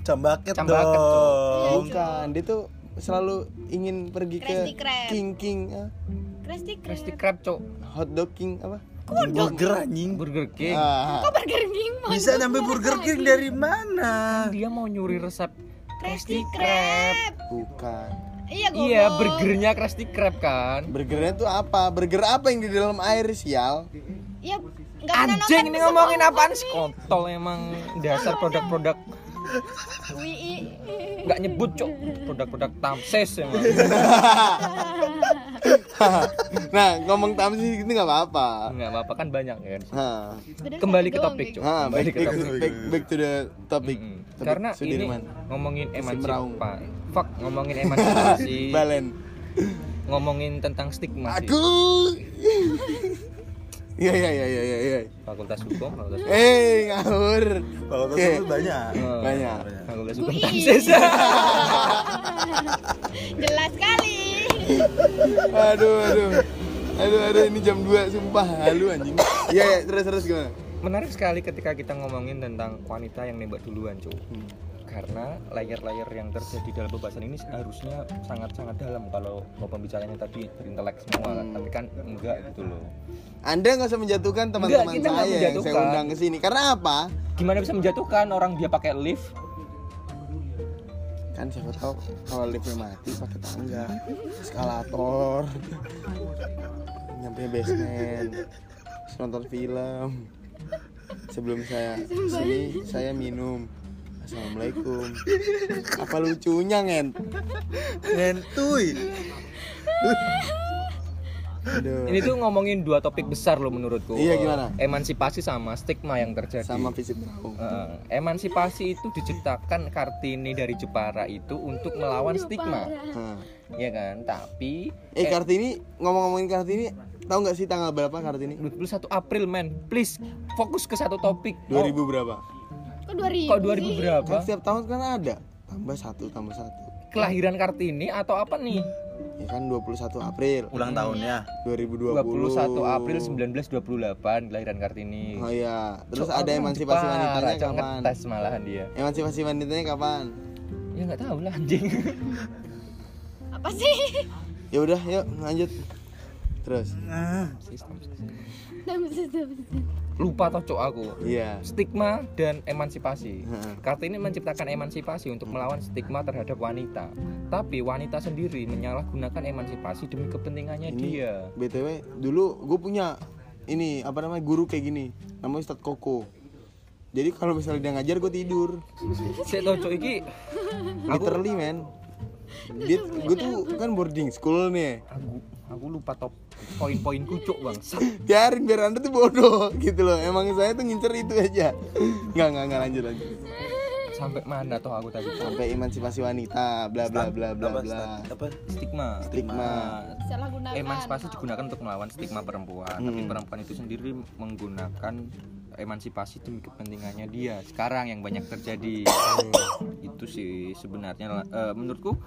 Cambaket Cambaket, Cok. dong. bukan. Dia tuh selalu ingin pergi ke Krusty Krab. King King eh, Krusty Krusty Krab. Krab cuk hot dog King apa? Burger anjing. Burger King Ah, Kok Burger King Mas? Bisa nyampe Burger King dari mana? dia mau nyuri resep Krusty Krab. bukan. Iya, goblok. iya burgernya Krusty Krab kan Burgernya tuh apa? Burger apa yang di dalam air sial? Iya, anjing ini ngomongin apaan nih. sih kontol emang dasar produk-produk Wii. nggak nyebut cuk produk-produk tamses emang nah ngomong tamsi gitu nggak apa-apa. nggak apa-apa kan banyak ya kan kembali ke topik cuk Ah, kembali back, ke topik back, back to the topic. Mm-mm. Topik karena ini Sudirman. ngomongin Musim Raung. emansipasi fuck ngomongin emansipasi Balen. ngomongin tentang stigma sih. Aku. Iya iya iya iya iya. fakultas hukum fakultas hukum Eh ngawur. Kalau Oke. tersebut banyak. Eh, Banyak. fakultas hukum UI. tamses Jelas sekali. Aduh aduh. Aduh aduh ini jam 2 sumpah halu anjing. Iya iya terus terus gimana? menarik sekali ketika kita ngomongin tentang wanita yang nembak duluan cuy karena layer-layer yang terjadi dalam pembahasan ini harusnya sangat-sangat dalam kalau mau pembicaranya tadi berintelek semua Hmm. tapi kan enggak gitu loh Anda nggak usah menjatuhkan teman-teman saya yang saya undang ke sini. Karena apa? gimana bisa menjatuhkan orang dia pakai lift Kan siapa tahu kalau liftnya mati pakai tangga, eskalator, nyampe basement, nonton film. Sebelum saya sini saya minum. Assalamualaikum. Apa lucunya ngen? Ngentuy. Aduh. Ini tuh ngomongin dua topik besar loh menurutku. Iya, Eh, gimana? Emansipasi sama stigma yang terjadi. sama fisik. Eh, emansipasi itu diciptakan Kartini dari Jepara itu untuk melawan stigma, ya kan? Tapi Eh Kartini ngomong-ngomongin Kartini, tahu nggak sih tanggal berapa Kartini? 21 April men, please fokus ke satu topik. 2000 berapa? Kok 2000? Kok 2000 berapa? Kan setiap tahun kan ada. Tambah satu, tambah satu. Kelahiran Kartini atau apa nih? Ya kan 21 April Ulang tahunnya. 2020. 21 April 1928 kelahiran Kartini. Oh iya. Terus Cok, ada emansipasi Jepara, wanitanya Cok, kapan? ngetes malahan dia. Emansipasi wanitanya kapan? Ya nggak tahu lah anjing. Apa sih? Ya udah, yuk lanjut. Terus. Lupa toh cok aku. Iya. Stigma dan emansipasi. Kartini menciptakan emansipasi untuk melawan stigma terhadap wanita. Tapi wanita sendiri menyalahgunakan emansipasi demi kepentingannya Ini dia. BTW dulu gue punya ini apa namanya guru kayak gini. Namanya Ustadz Koko. Jadi kalau misalnya dia ngajar gue tidur. Saya tahu cok iki Literally men. Dia gue tuh kan boarding school nih. aku aku lupa top poin-poinku cok bang. Biarin biar anda tuh bodoh gitu loh. Emang saya tuh ngincer itu aja. Nggak nggak nggak lanjut lanjut. Sampai mana toh aku tadi? Sampai emansipasi wanita, bla bla bla bla bla. apa? Stigma. Stigma. Salah gunakan. Emansipasi digunakan untuk melawan stigma perempuan, tapi Hmm. perempuan itu sendiri menggunakan emansipasi demi kepentingannya dia. Sekarang yang banyak terjadi itu sih sebenarnya eh, menurutku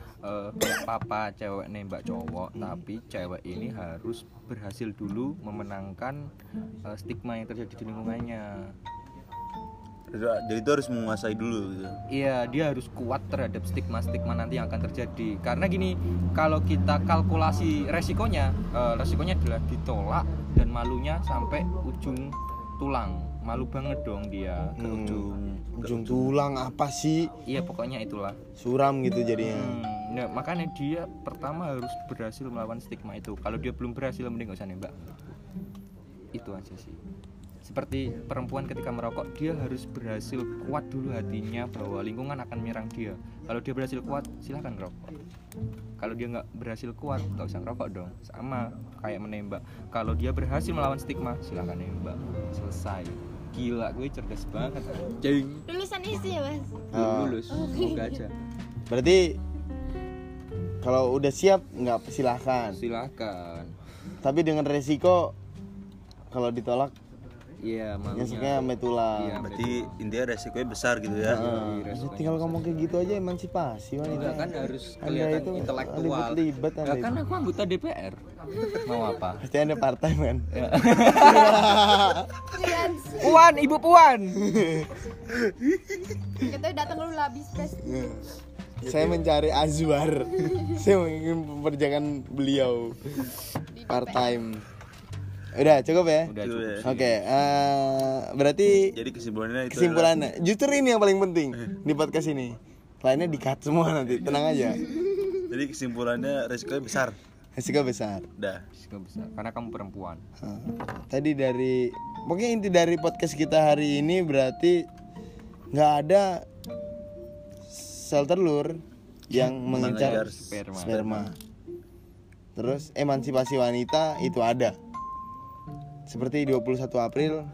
kayak papa cewek nembak cowok, tapi cewek ini harus berhasil dulu memenangkan eh, stigma yang terjadi di lingkungannya. Jadi itu harus menguasai dulu gitu. Iya, dia harus kuat terhadap stigma-stigma nanti yang akan terjadi. Karena gini, kalau kita kalkulasi resikonya, eh, resikonya adalah ditolak dan malunya sampai ujung tulang. Malu banget dong dia ke Hmm. ujung. Ujung tulang apa sih? Iya, pokoknya itulah. Suram gitu jadinya. Hmm, nah, makanya dia pertama harus berhasil melawan stigma itu. Kalau dia belum berhasil, mending gak usah nembak. Itu aja sih. Seperti perempuan ketika merokok, dia harus berhasil kuat dulu hatinya bahwa lingkungan akan menyerang dia. Kalau dia berhasil kuat, silahkan ngerokok. Kalau dia nggak berhasil kuat, nggak usah ngerokok dong. Sama kayak menembak. Kalau dia berhasil melawan stigma, silahkan nembak. Selesai. Gila, gue cerdas banget. Jeng. Lulusan isi ya, Mas? Oh. Lulus, semoga aja. Berarti kalau udah siap nggak silahkan. Silahkan. Tapi dengan resiko kalau ditolak Iya, nyeseknya malunya. sampai tulang. Iya, Berarti intinya resikonya besar gitu ya. Nah, Iya, resikonya tinggal ngomong kayak gitu aja emansipasi wanita. Enggak kan harus Anda kelihatan itu intelektual. libet-libet Ya Anda kan aku anggota DPR. Mau apa? Pasti anda part time kan? Puan, Ibu Puan. Kita datang dulu habis pes. Saya mencari Azwar. Saya ingin memperjakan beliau part time. Udah cukup ya? Udah cukup. ya. Oke, eh, berarti Jadi kesimpulannya itu kesimpulannya justru ini yang paling penting di podcast ini. Lainnya di cut semua nanti, tenang aja. adalah- jadi kesimpulannya resikonya besar. Resiko besar. Udah. Nggak bisa, karena kamu perempuan. Nah, tadi dari pokoknya inti dari podcast kita hari ini berarti nggak ada sel telur yang mengincar Mengejar Sperma. sperma. Terus emansipasi wanita itu ada. Seperti 21 April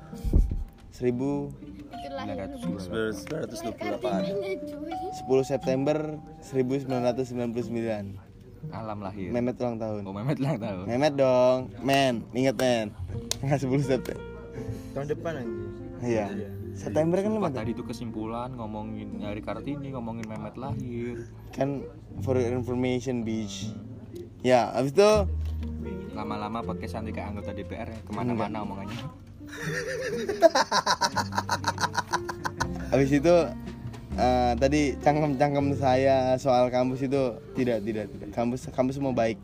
1000 Itu lahir 928. Kartininya cuy. 10 September 1999 Alam lahir. Mehmet ulang tahun Oh, Mehmet ulang tahun. Mehmet dong men inget men Nggak 10 September tahun depan anjir iya September kan lemah tadi itu kesimpulan ngomongin hari Kartini, ngomongin Mehmet lahir. kan for information beach ya abis itu Lama-lama podcast nanti kayak anggota DPR ya, ke mana-mana omongannya. abis itu eh, tadi cangkem-cangkem saya soal kampus itu tidak tidak tidak kampus kampus semua baik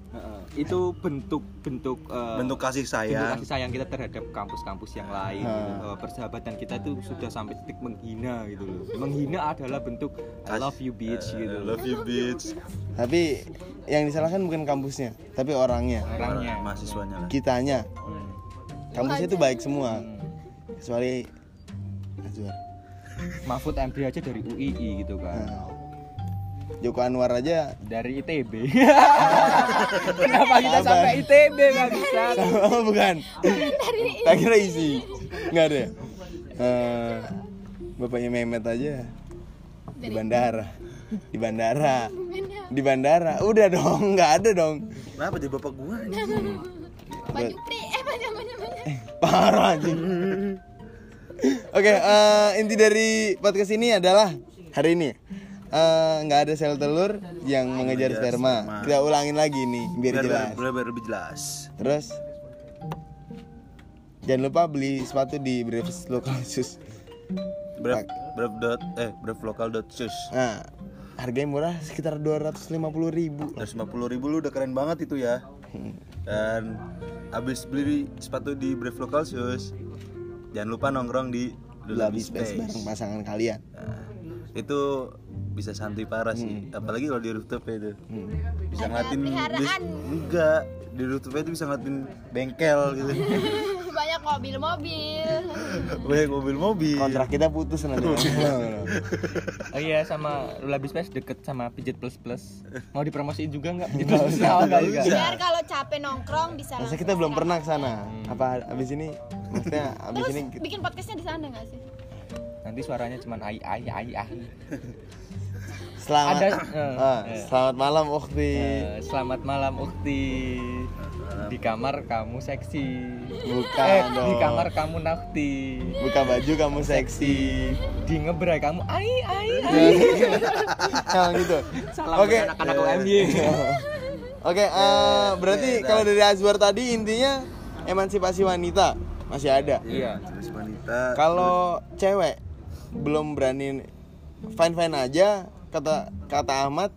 itu bentuk bentuk eh, Bentuk kasih bentuk sayang. kasih sayang kita terhadap kampus-kampus yang lain gitu. Bahwa persahabatan kita itu sudah sampai titik menghina gitu loh menghina adalah bentuk I love you bitch gitu love you bitch. tapi yang disalahkan bukan kampusnya tapi orangnya orangnya Mahasiswanya lah. kitanya Hmm. kampusnya itu baik semua Hmm. kecuali Azwar Mahfud MD aja dari UII gitu kan. Nah, Joko Anwar aja dari ITB kenapa kita Sabar. sampai ITB nggak bisa sama bukan. Tak kira isi. Nggak ada ya? Eh, bapaknya Mehmet aja. Di bandara. Di bandara. Di bandara. Udah dong nggak ada dong. Kenapa jadi bapak gua ini? baju pri eh baju baju baju parah anjing oke eh, inti dari podcast ini adalah hari ini eh, nggak ada sel telur yang mengejar sperma sperma. kita ulangin lagi nih biar Biar, jelas biar, biar lebih jelas. terus jangan lupa beli sepatu di Brevis Local Shoes brave dot eh bravelokal dot shoes. nah harganya murah sekitar 250.000 ribu 150 ribu lu udah keren banget itu ya. Dan habis beli sepatu di Brave Local Shoes, jangan lupa nongkrong di Lulabi Labis Space bareng Space. pasangan kalian Nah, itu bisa santuy parah sih, apalagi kalau di rooftop itu. Bisa ngeliatin peliharaan. bis- enggak di rooftop itu bisa ngeliatin bengkel gitu. banyak mobil-mobil. Banyak mobil-mobil. kontrak kita putus nanti. Oh iya. Sama Lulabi Space deket sama Pijet Plus Plus. Mau dipromosiin juga nggak? Pijet Plus Plus Oh, nggak? Juga biar kalau capek nongkrong bisa Masa langsung kita belum pernah ke sana? Apa abis ini? Maksudnya abis terus ini bikin podcastnya di sana nggak sih nanti suaranya cuman ai ai ai ai. Selamat Ada, eh, Ah, eh. selamat malam Ukti. Eh, selamat malam Ukti. Di kamar kamu seksi. Bukan eh dong. di kamar kamu nakti. Buka baju kamu seksi. di ngebrai kamu ai ai ai. Nah, gitu. Salam Oke. buat anak-anak UMY Oke, eh, berarti kalau dari Azwar tadi intinya emansipasi wanita masih ada. iya Terus wanita. Kalau cewek belum berani fine fine aja kata kata Ahmad